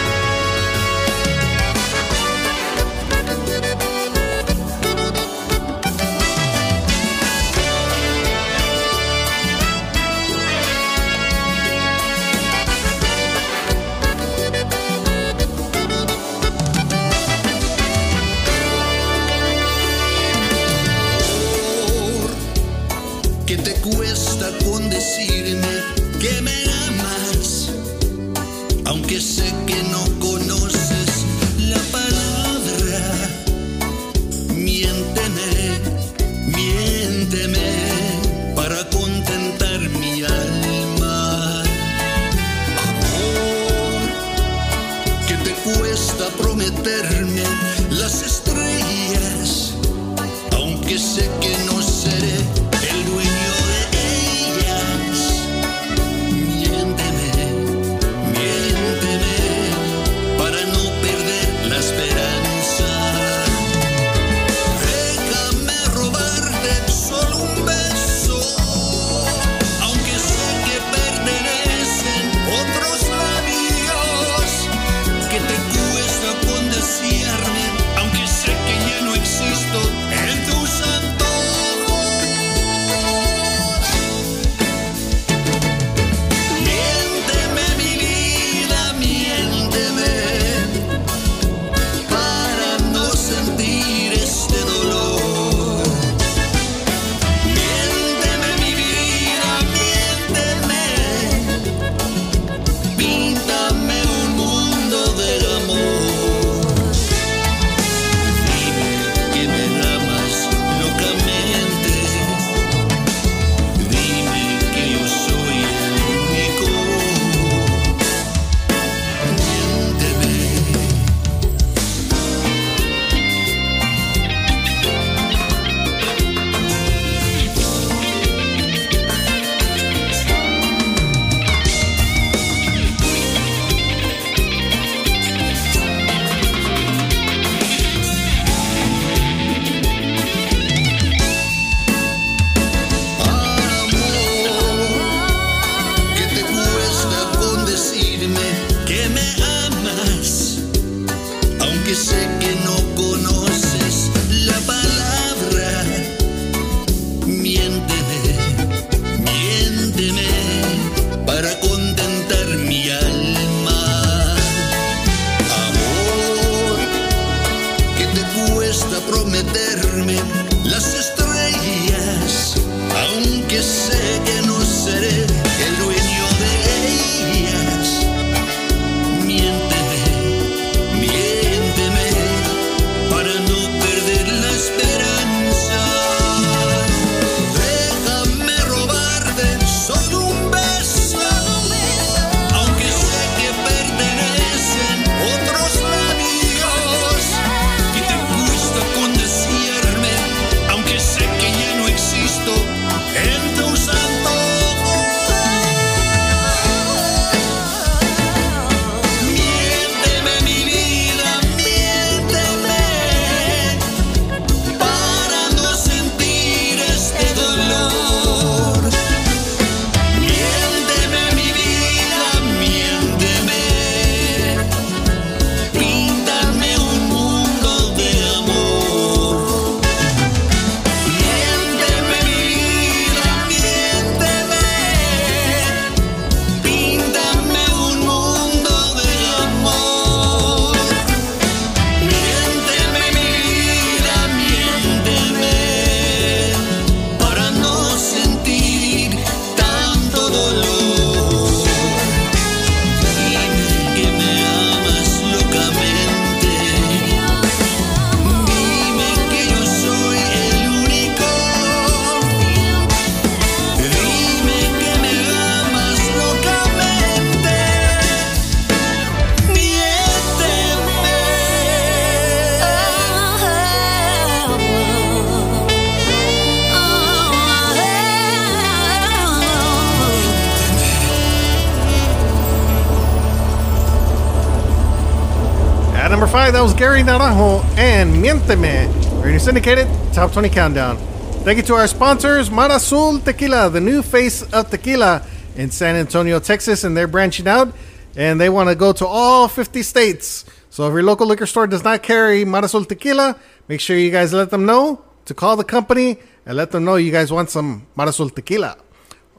That was Gary Naranjo and Miénteme. Radio Syndicated, Top 20 Countdown. Thank you to our sponsors, Mar Azul Tequila, the new face of tequila in San Antonio, Texas, and they're branching out and they want to go to all 50 states. So if your local liquor store does not carry Mar Azul Tequila, make sure you guys let them know to call the company and let them know you guys want some Mar Azul Tequila.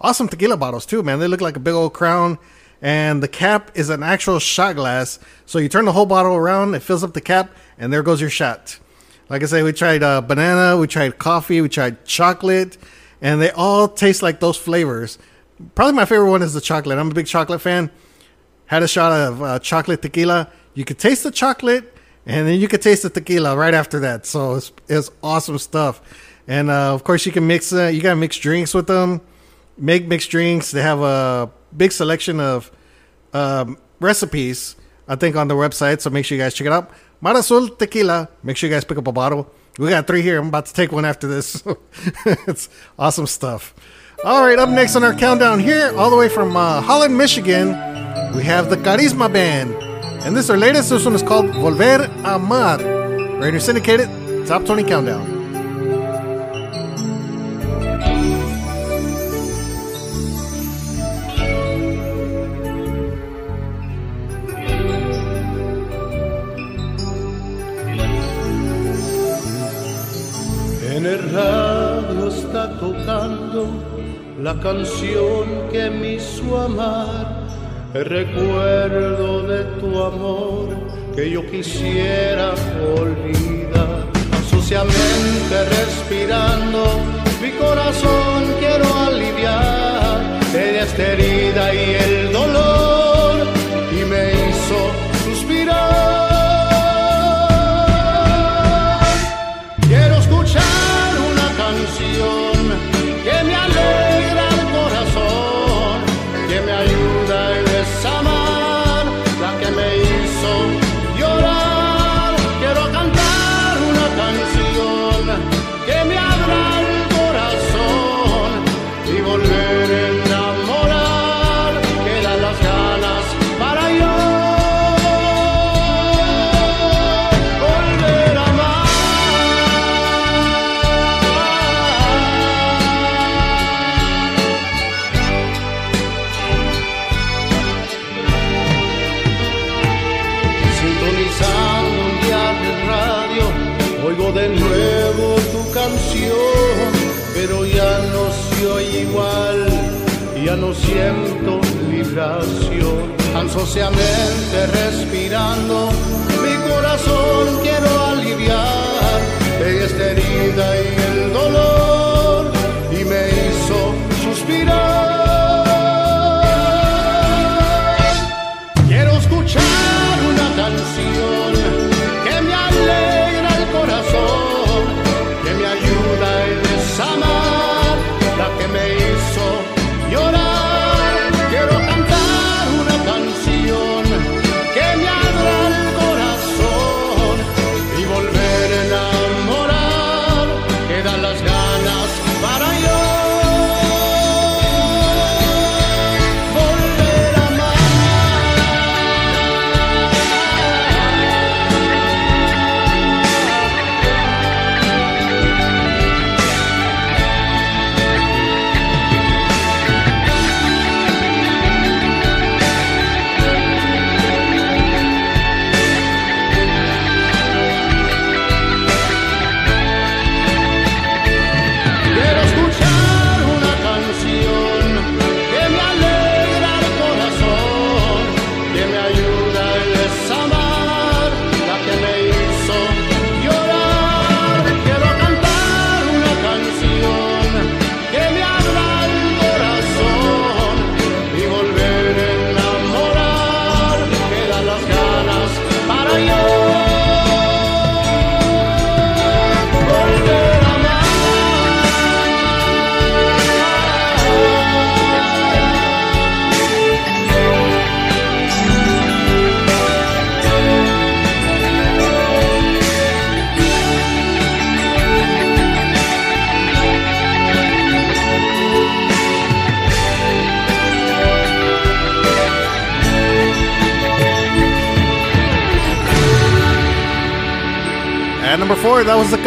Awesome tequila bottles too, man. They look like a big old crown and the cap is an actual shot glass. So you turn the whole bottle around, it fills up the cap, and there goes your shot. Like I say, we tried uh, banana, we tried coffee, we tried chocolate, and they all taste like those flavors. Probably my favorite one is the chocolate. I'm a big chocolate fan. Had a shot of uh, chocolate tequila. You could taste the chocolate, and then you could taste the tequila right after that. So it's, it's awesome stuff. And uh, of course, you can mix. Uh, you gotta mix drinks with them. Make mixed drinks. They have a big selection of um, recipes. I think on the website. So make sure you guys check it out. Mar Azul Tequila. Make sure you guys pick up a bottle. We got three here. I'm about to take one after this. it's awesome stuff. All right, up next on our countdown here, all the way from uh, Holland, Michigan, we have the Carisma Band. And this is their latest. This one is called Volver a Amar. Radio Syndicated, Top 20 Countdown. En el radio está tocando la canción que me hizo amar, el recuerdo de tu amor que yo quisiera olvidar. Suciamente respirando, mi corazón quiero aliviar de esta herida y el dolor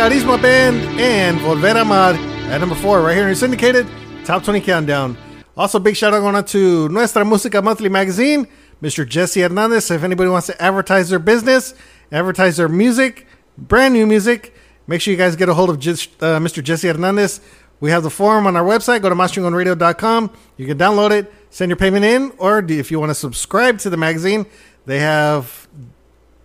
Carisma Band and Volver Amar. At number four, right here in syndicated top 20 countdown. Also, big shout out going out to Nuestra Música Monthly Magazine, Mr. Jesse Hernandez. If anybody wants to advertise their business, advertise their music, brand new music, make sure you guys get a hold of Jis- uh, Mr. Jesse Hernandez. We have the form on our website. Go to maschingonradio.com. You can download it, send your payment in, or if you want to subscribe to the magazine, they have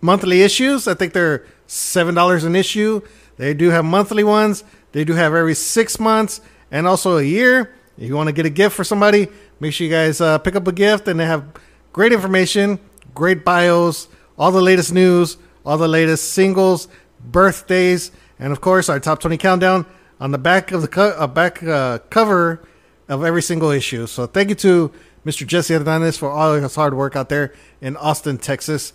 monthly issues. I think they're seven dollars an issue. They do have monthly ones. They do have every six months and also a year. If you want to get a gift for somebody, make sure you guys uh, pick up a gift. And they have great information, great bios, all the latest news, all the latest singles, birthdays, and of course our top twenty countdown on the back of the co- uh, back uh, cover of every single issue. So thank you to Mr. Jesse Hernandez for all his hard work out there in Austin, Texas.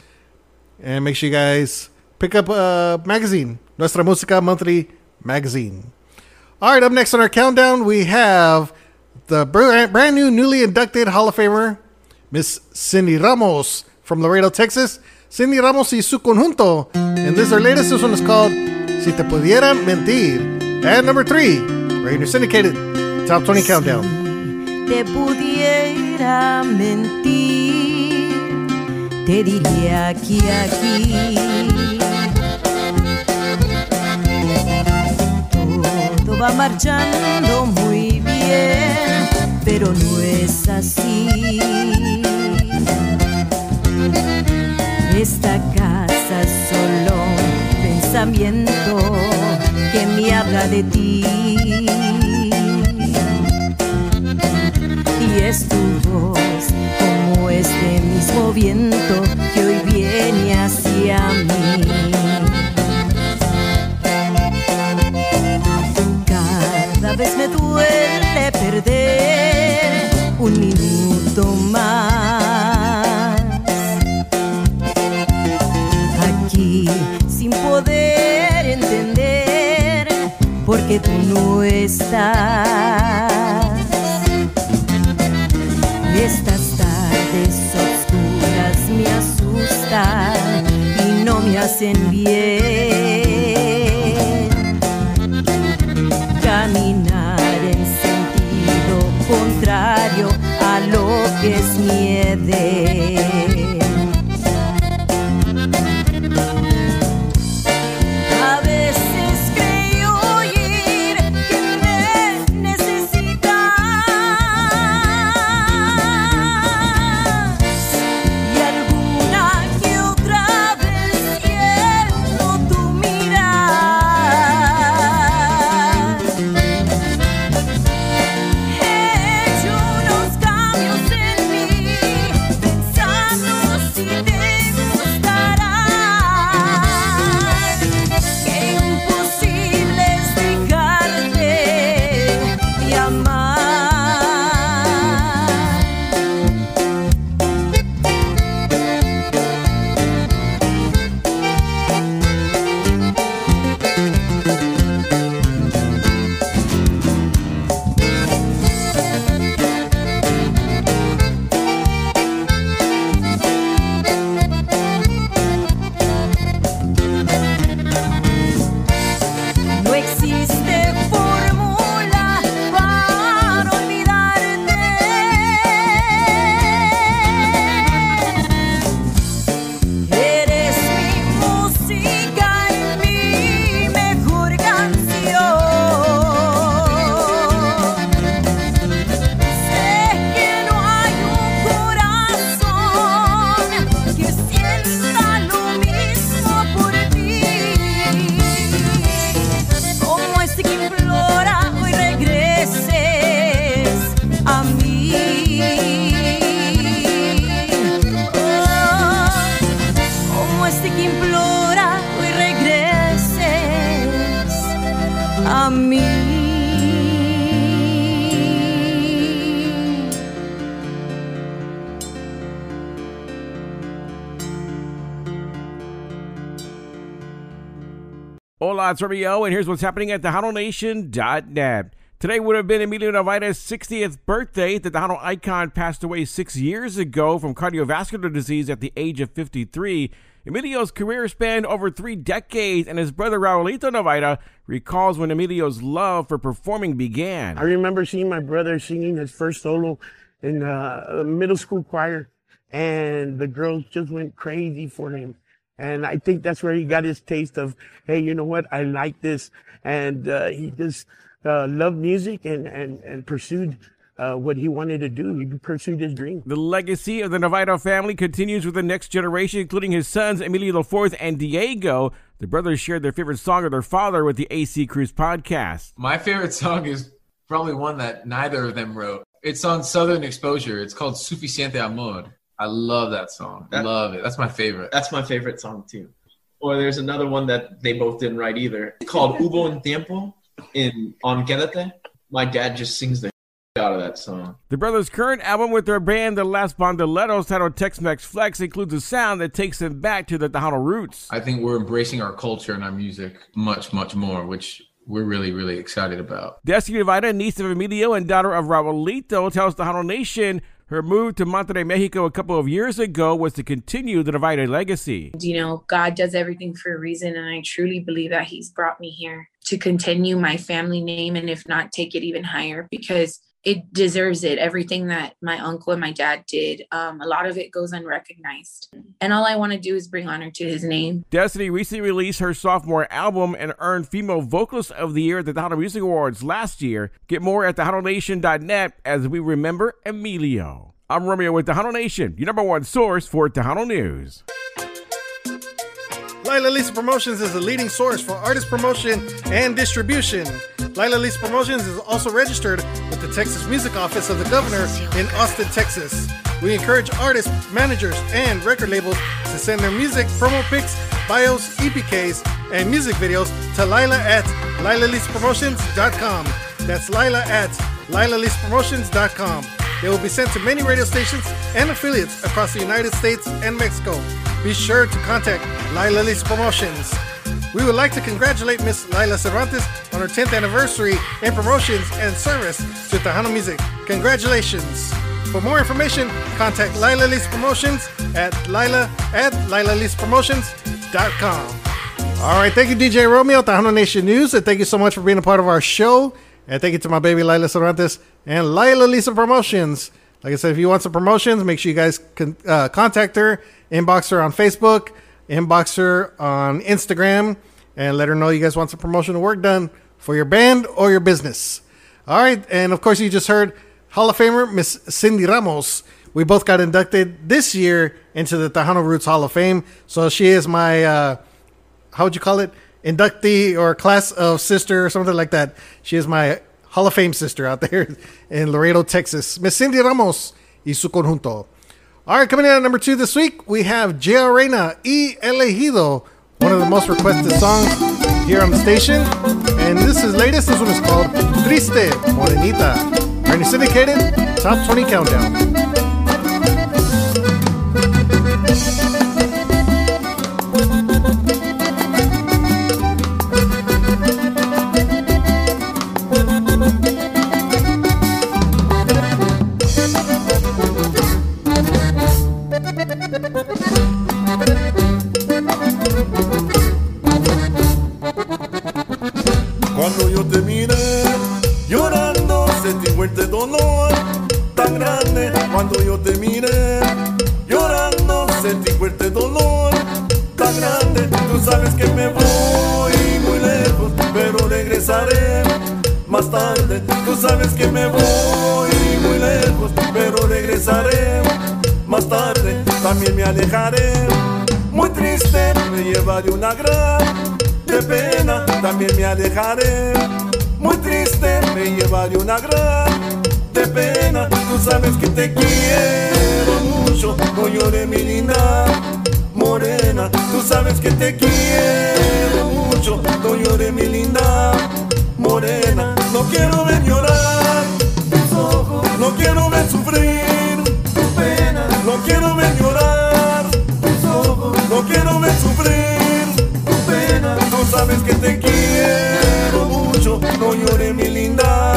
And make sure you guys pick up a magazine, Nuestra Música Monthly Magazine. All right, up next on our countdown, we have the brand new, newly inducted Hall of Famer, Miss Cindy Ramos from Laredo, Texas. Cindy Ramos y su conjunto. And this is their latest. This one is called Si Te Pudiera Mentir. And number three, your syndicated top 20 countdown. te pudiera mentir, te diría aquí, aquí. Va marchando muy bien, pero no es así. Esta casa solo pensamiento que me habla de ti. y es tu voz como este mismo viento que hoy viene hacia mí. Me duele perder un minuto más. Aquí sin poder entender porque tú no estás. Estas tardes oscuras me asustan y no me hacen bien. Que es mi Romeo, and here's what's happening at TejanoNation.net. Today would have been Emilio Navaira's 60th birthday. The Tejano icon passed away six years ago from cardiovascular disease at the age of 53. Emilio's career spanned over three decades, and his brother Raulito Navaira recalls when Emilio's love for performing began. I remember seeing my brother singing his first solo in uh, a middle school choir, and the girls just went crazy for him. And I think that's where he got his taste of, hey, you know what? I like this. And uh, he just uh, loved music and, and, and pursued uh, what he wanted to do. He pursued his dream. The legacy of the Navaira family continues with the next generation, including his sons Emilio IV and Diego. The brothers shared their favorite song of their father with the AC Cruz podcast. My favorite song is probably one that neither of them wrote. It's on Southern Exposure. It's called Suficiente Amor. I love that song. That- love it. That's my favorite. That's my favorite song too. Or there's another one that they both didn't write either. It's called Hubo en Tiempo in on Quédate. My dad just sings the out of that song. The brothers' current album with their band, the Last Bandoleros, titled Tex-Mex Flex, includes a sound that takes them back to the Tejano roots. I think we're embracing our culture and our music much, much more, which we're really, really excited about. Destiny Navaira, niece of Emilio and daughter of Raulito, tells the Tejano Nation her move to Monterrey, Mexico a couple of years ago was to continue the Navaira legacy. You know, God does everything for a reason, and I truly believe that He's brought me here to continue my family name and if not, take it even higher because it deserves it. Everything that my uncle and my dad did, um, a lot of it goes unrecognized. And all I want to do is bring honor to His name. Destiny recently released her sophomore album and earned Female Vocalist of the Year at the Tejano Music Awards last year. Get more at TejanoNation.net as we remember Emilio. I'm Romeo with Tejano Nation, your number one source for Tejano News. Lila Lisa Promotions is the leading source for artist promotion and distribution. Lila Lisa Promotions is also registered with the Texas Music Office of the Governor in Austin, Texas. We encourage artists, managers, and record labels to send their music, promo pics, bios, EPKs, and music videos to Lila at LilaLisaPromotions.com. That's Lila at LilaLisaPromotions.com. They will be sent to many radio stations and affiliates across the United States and Mexico. Be sure to contact Lila Lisa Promotions. We would like to congratulate Miss Lila Cervantes on her 10th anniversary in promotions and service to Tejano Music. Congratulations! For more information, contact Lila Lisa Promotions at Lila at LilaLisaPromotions.com. All right, thank you, DJ Romeo, Tejano Nation News, and thank you so much for being a part of our show. And thank you to my baby Lila Cervantes and Lila Lisa Promotions. Like I said, if you want some promotions, make sure you guys can uh, contact her, inbox her on Facebook, inbox her on Instagram, and let her know you guys want some promotional work done for your band or your business. All right, and of course, you just heard Hall of Famer Miss Cindy Ramos. We both got inducted this year into the Tejano Roots Hall of Fame. So she is my, uh, how would you call it? Inductee or class of sister or something like that. She is my Hall of Fame sister out there in Laredo, Texas. Miss Cindy Ramos y su conjunto. All right, coming in at number two this week, we have Gia Reina y Elegido, one of the most requested songs here on the station. And this is latest. This one is called Triste Morenita. Currently syndicated, top 20 countdown. Sabes que me voy muy lejos, pero regresaré más tarde. Tú sabes que me voy muy lejos, pero regresaré más tarde. También me alejaré muy triste, me llevaré una gran de pena, también me alejaré. Muy triste, me llevaré una gran de pena. Tú sabes que te quiero mucho, no llores mi linda morena. Tú sabes que te quiero mucho, no llores mi linda morena. No quiero ver llorar tus ojos, no quiero ver sufrir tu pena. No quiero ver llorar tus ojos, no quiero ver sufrir tu pena. Tú sabes que te quiero mucho, no llores mi linda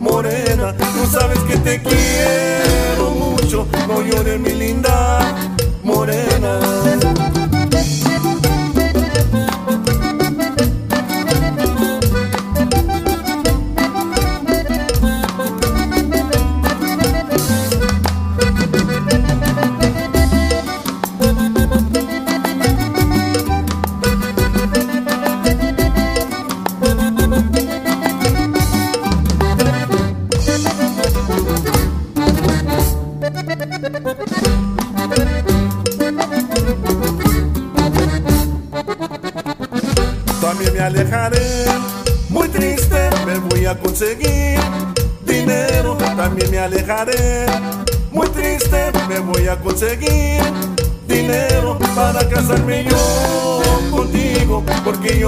morena. Tú sabes que te quiero mucho, no llores mi linda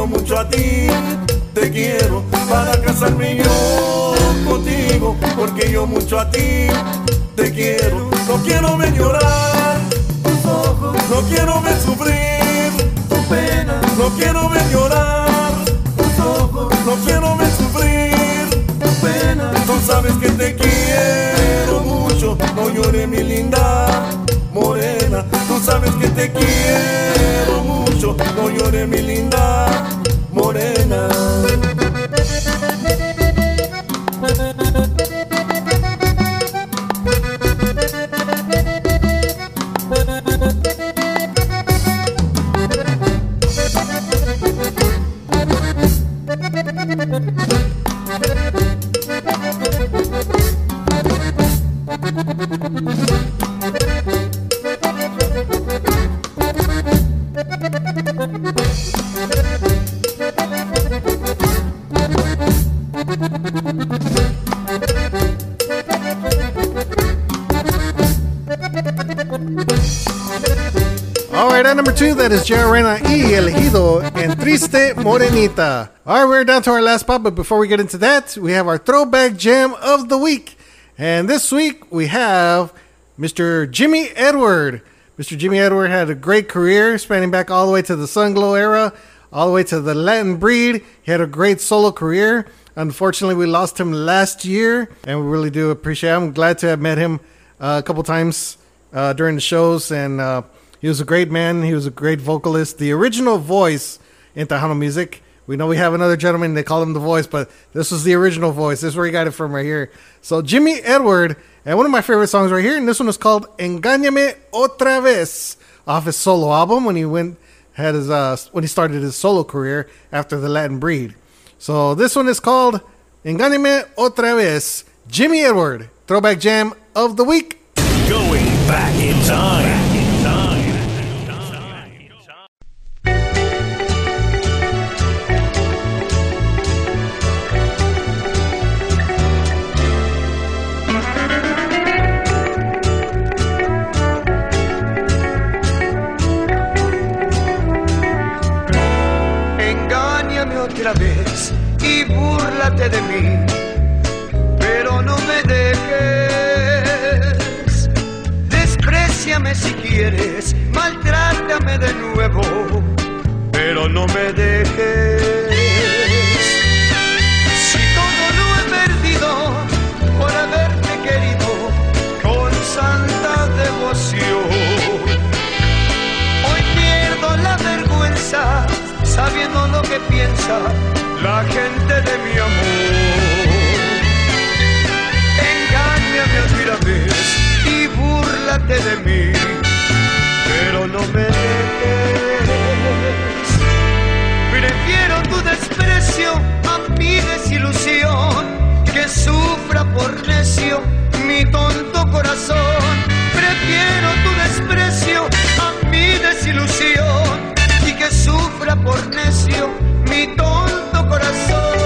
yo mucho a ti te quiero. Para casarme yo contigo, porque yo mucho a ti te quiero. No quiero ver llorar no quiero ver sufrir tu pena, no quiero ver llorar no quiero ver sufrir tu pena. Tú sabes que te quiero mucho, no llores mi linda morena. Tú sabes que te quiero mucho, no llores mi linda Morenita. All right, we're down to our last spot, but before we get into that, we have our throwback jam of the week. And this week, we have Mr. Jimmy Edward. Mr. Jimmy Edward had a great career, spanning back all the way to the Sunglow era, all the way to the Latin Breed. He had a great solo career. Unfortunately, we lost him last year, and we really do appreciate him. I'm glad to have met him uh, a couple times uh, during the shows, and uh, he was a great man. He was a great vocalist, the original voice in Tejano music. We know we have another gentleman, they call him the voice, but this was the original voice. This is where he got it from right here. So, Jimmy Edward, and one of my favorite songs right here, and this one is called Engáñame Otra Vez off his solo album when he went had his uh when he started his solo career after the Latin Breed. So this one is called Engáñame Otra Vez. Jimmy Edward, throwback jam of the week. Going back in time. De mí, pero no me dejes. Despreciame si quieres, maltrátame de nuevo, pero no me dejes. Si todo lo he perdido por haberte querido con santa devoción. Hoy pierdo la vergüenza sabiendo lo que piensa la gente de mi amor. Engáñame otra vez y búrlate de mí, pero no me dejes. Prefiero tu desprecio a mi desilusión, que sufra por necio mi tonto corazón. Prefiero tu desprecio a mi desilusión y que sufra por necio mi tonto corazón.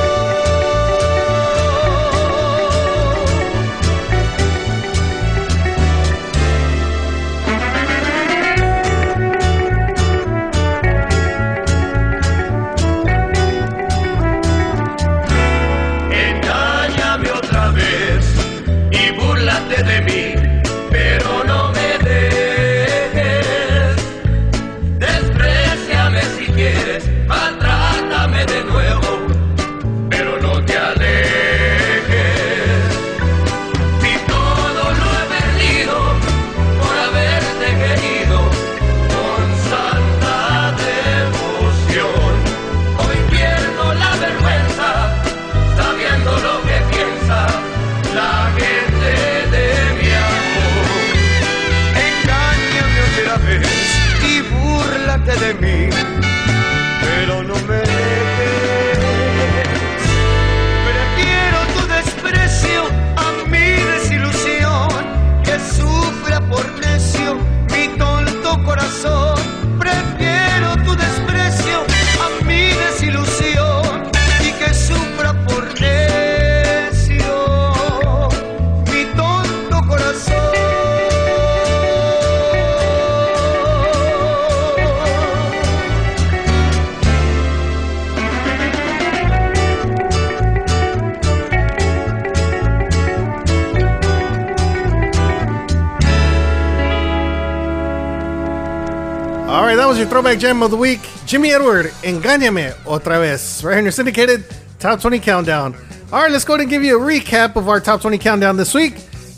Throwback jam of the week. Jimmy Edward, Engáñame Otra Vez. Right here in your syndicated top 20 countdown. All right, let's go ahead and give you a recap of our top 20 countdown this week.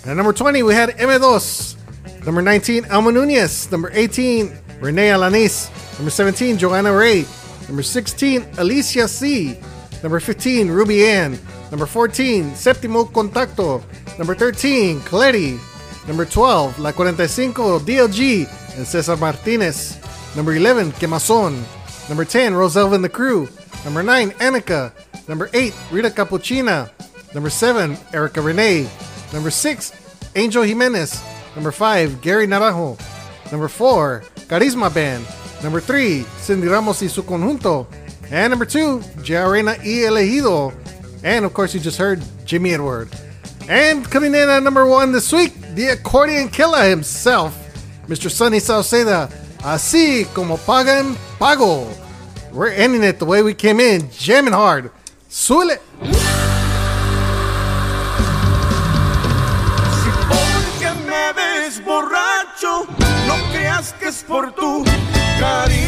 At number 20, we had M2. Number 19, Alma Nunez. Number 18, Renee Alanis. Number 17, Joanna Ray. Number 16, Alicia C. Number 15, Ruby Ann. Number 14, Séptimo Contacto. Number 13, Clery. Number 12, La 45, DLG and Cesar Martinez. Number 11, Quemazon. Number 10, Roselva and the Crew. Number 9, Annika. Number 8, Rita Capuchina. Number 7, Erica Renee. Number 6, Angel Jimenez. Number 5, Gary Narajo. Number 4, Carisma Band. Number 3, Cindy Ramos y su conjunto. And number 2, Gia Arena y Elegido. And of course, you just heard Jimmy Edward. And coming in at number 1 this week, the accordion killer himself, Mr. Sonny Sauceda. Así como pagan, pago. We're ending it the way we came in, jamming hard. Suele. Porque me ves borracho, no creas que es por tu cariño.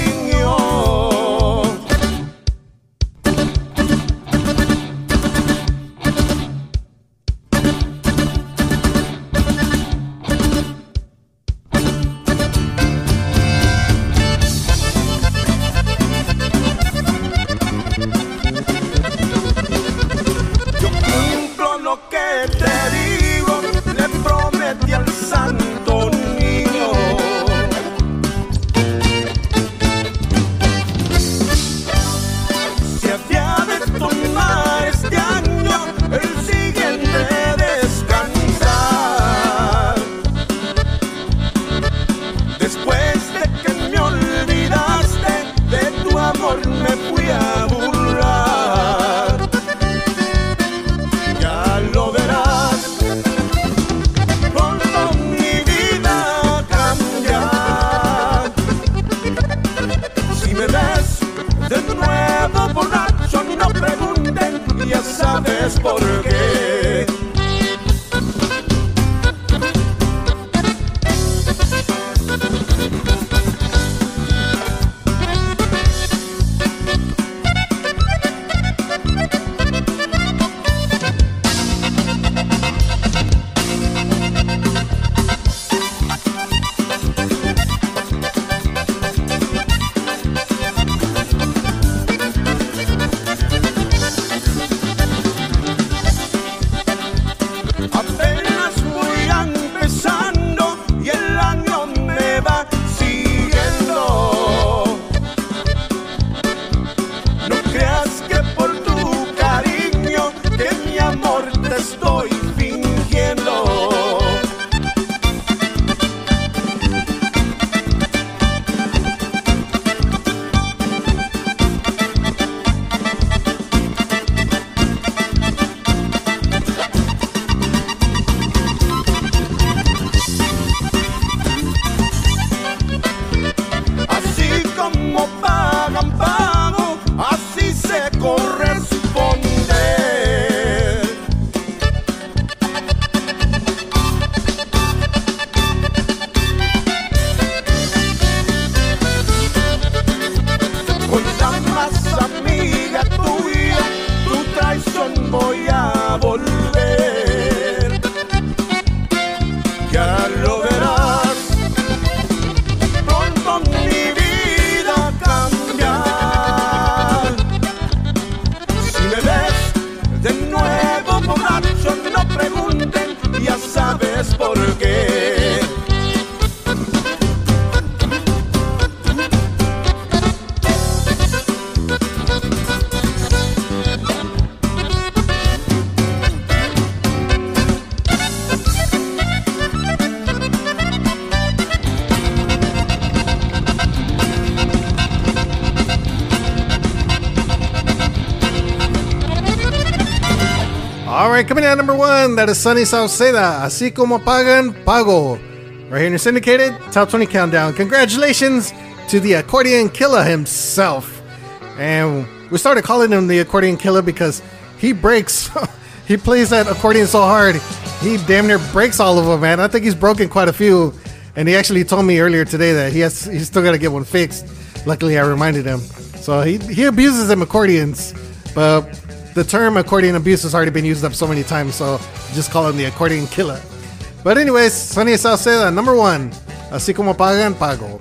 Number one, that is Sonny Sauceda. Así como pagan, pago. Right here in your syndicated top 20 countdown. Congratulations to the accordion killer himself. And we started calling him the accordion killer because he breaks. he plays that accordion so hard, he damn near breaks all of them, man. I think he's broken quite a few. And he actually told me earlier today that he has he's still got to get one fixed. luckily I reminded him. So he he abuses them accordions, but the term accordion abuse has already been used up so many times, so just call him the accordion killer. But anyways, Sonny Sauceda, number one. Así como pagan, pago.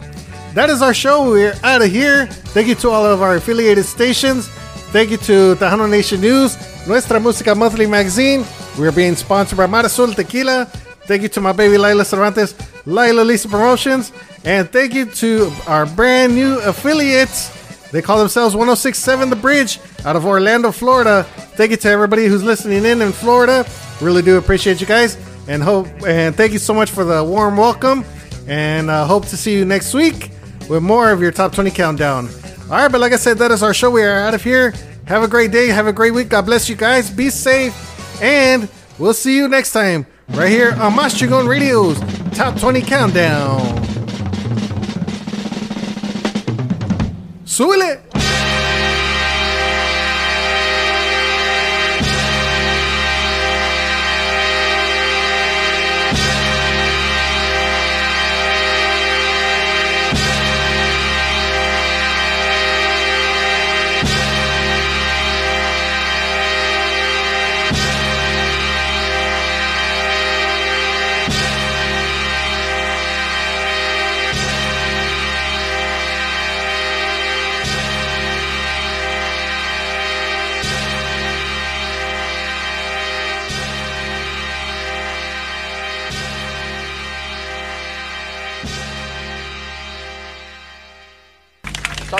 That is our show. We're out of here. Thank you to all of our affiliated stations. Thank you to Tejano Nation News, Nuestra Música Monthly Magazine. We're being sponsored by Mar Azul Tequila. Thank you to my baby Lila Cervantes, Lila Lisa Promotions. And thank you to our brand new affiliates. They call themselves 1067 The Bridge out of Orlando, Florida. Thank you to everybody who's listening in in Florida. Really do appreciate you guys. And hope and thank you so much for the warm welcome. And uh, hope to see you next week with more of your top 20 countdown. All right, but like I said, that is our show. We are out of here. Have a great day. Have a great week. God bless you guys. Be safe. And we'll see you next time right here on Mas Chingon Radio's Top 20 Countdown. Súbele.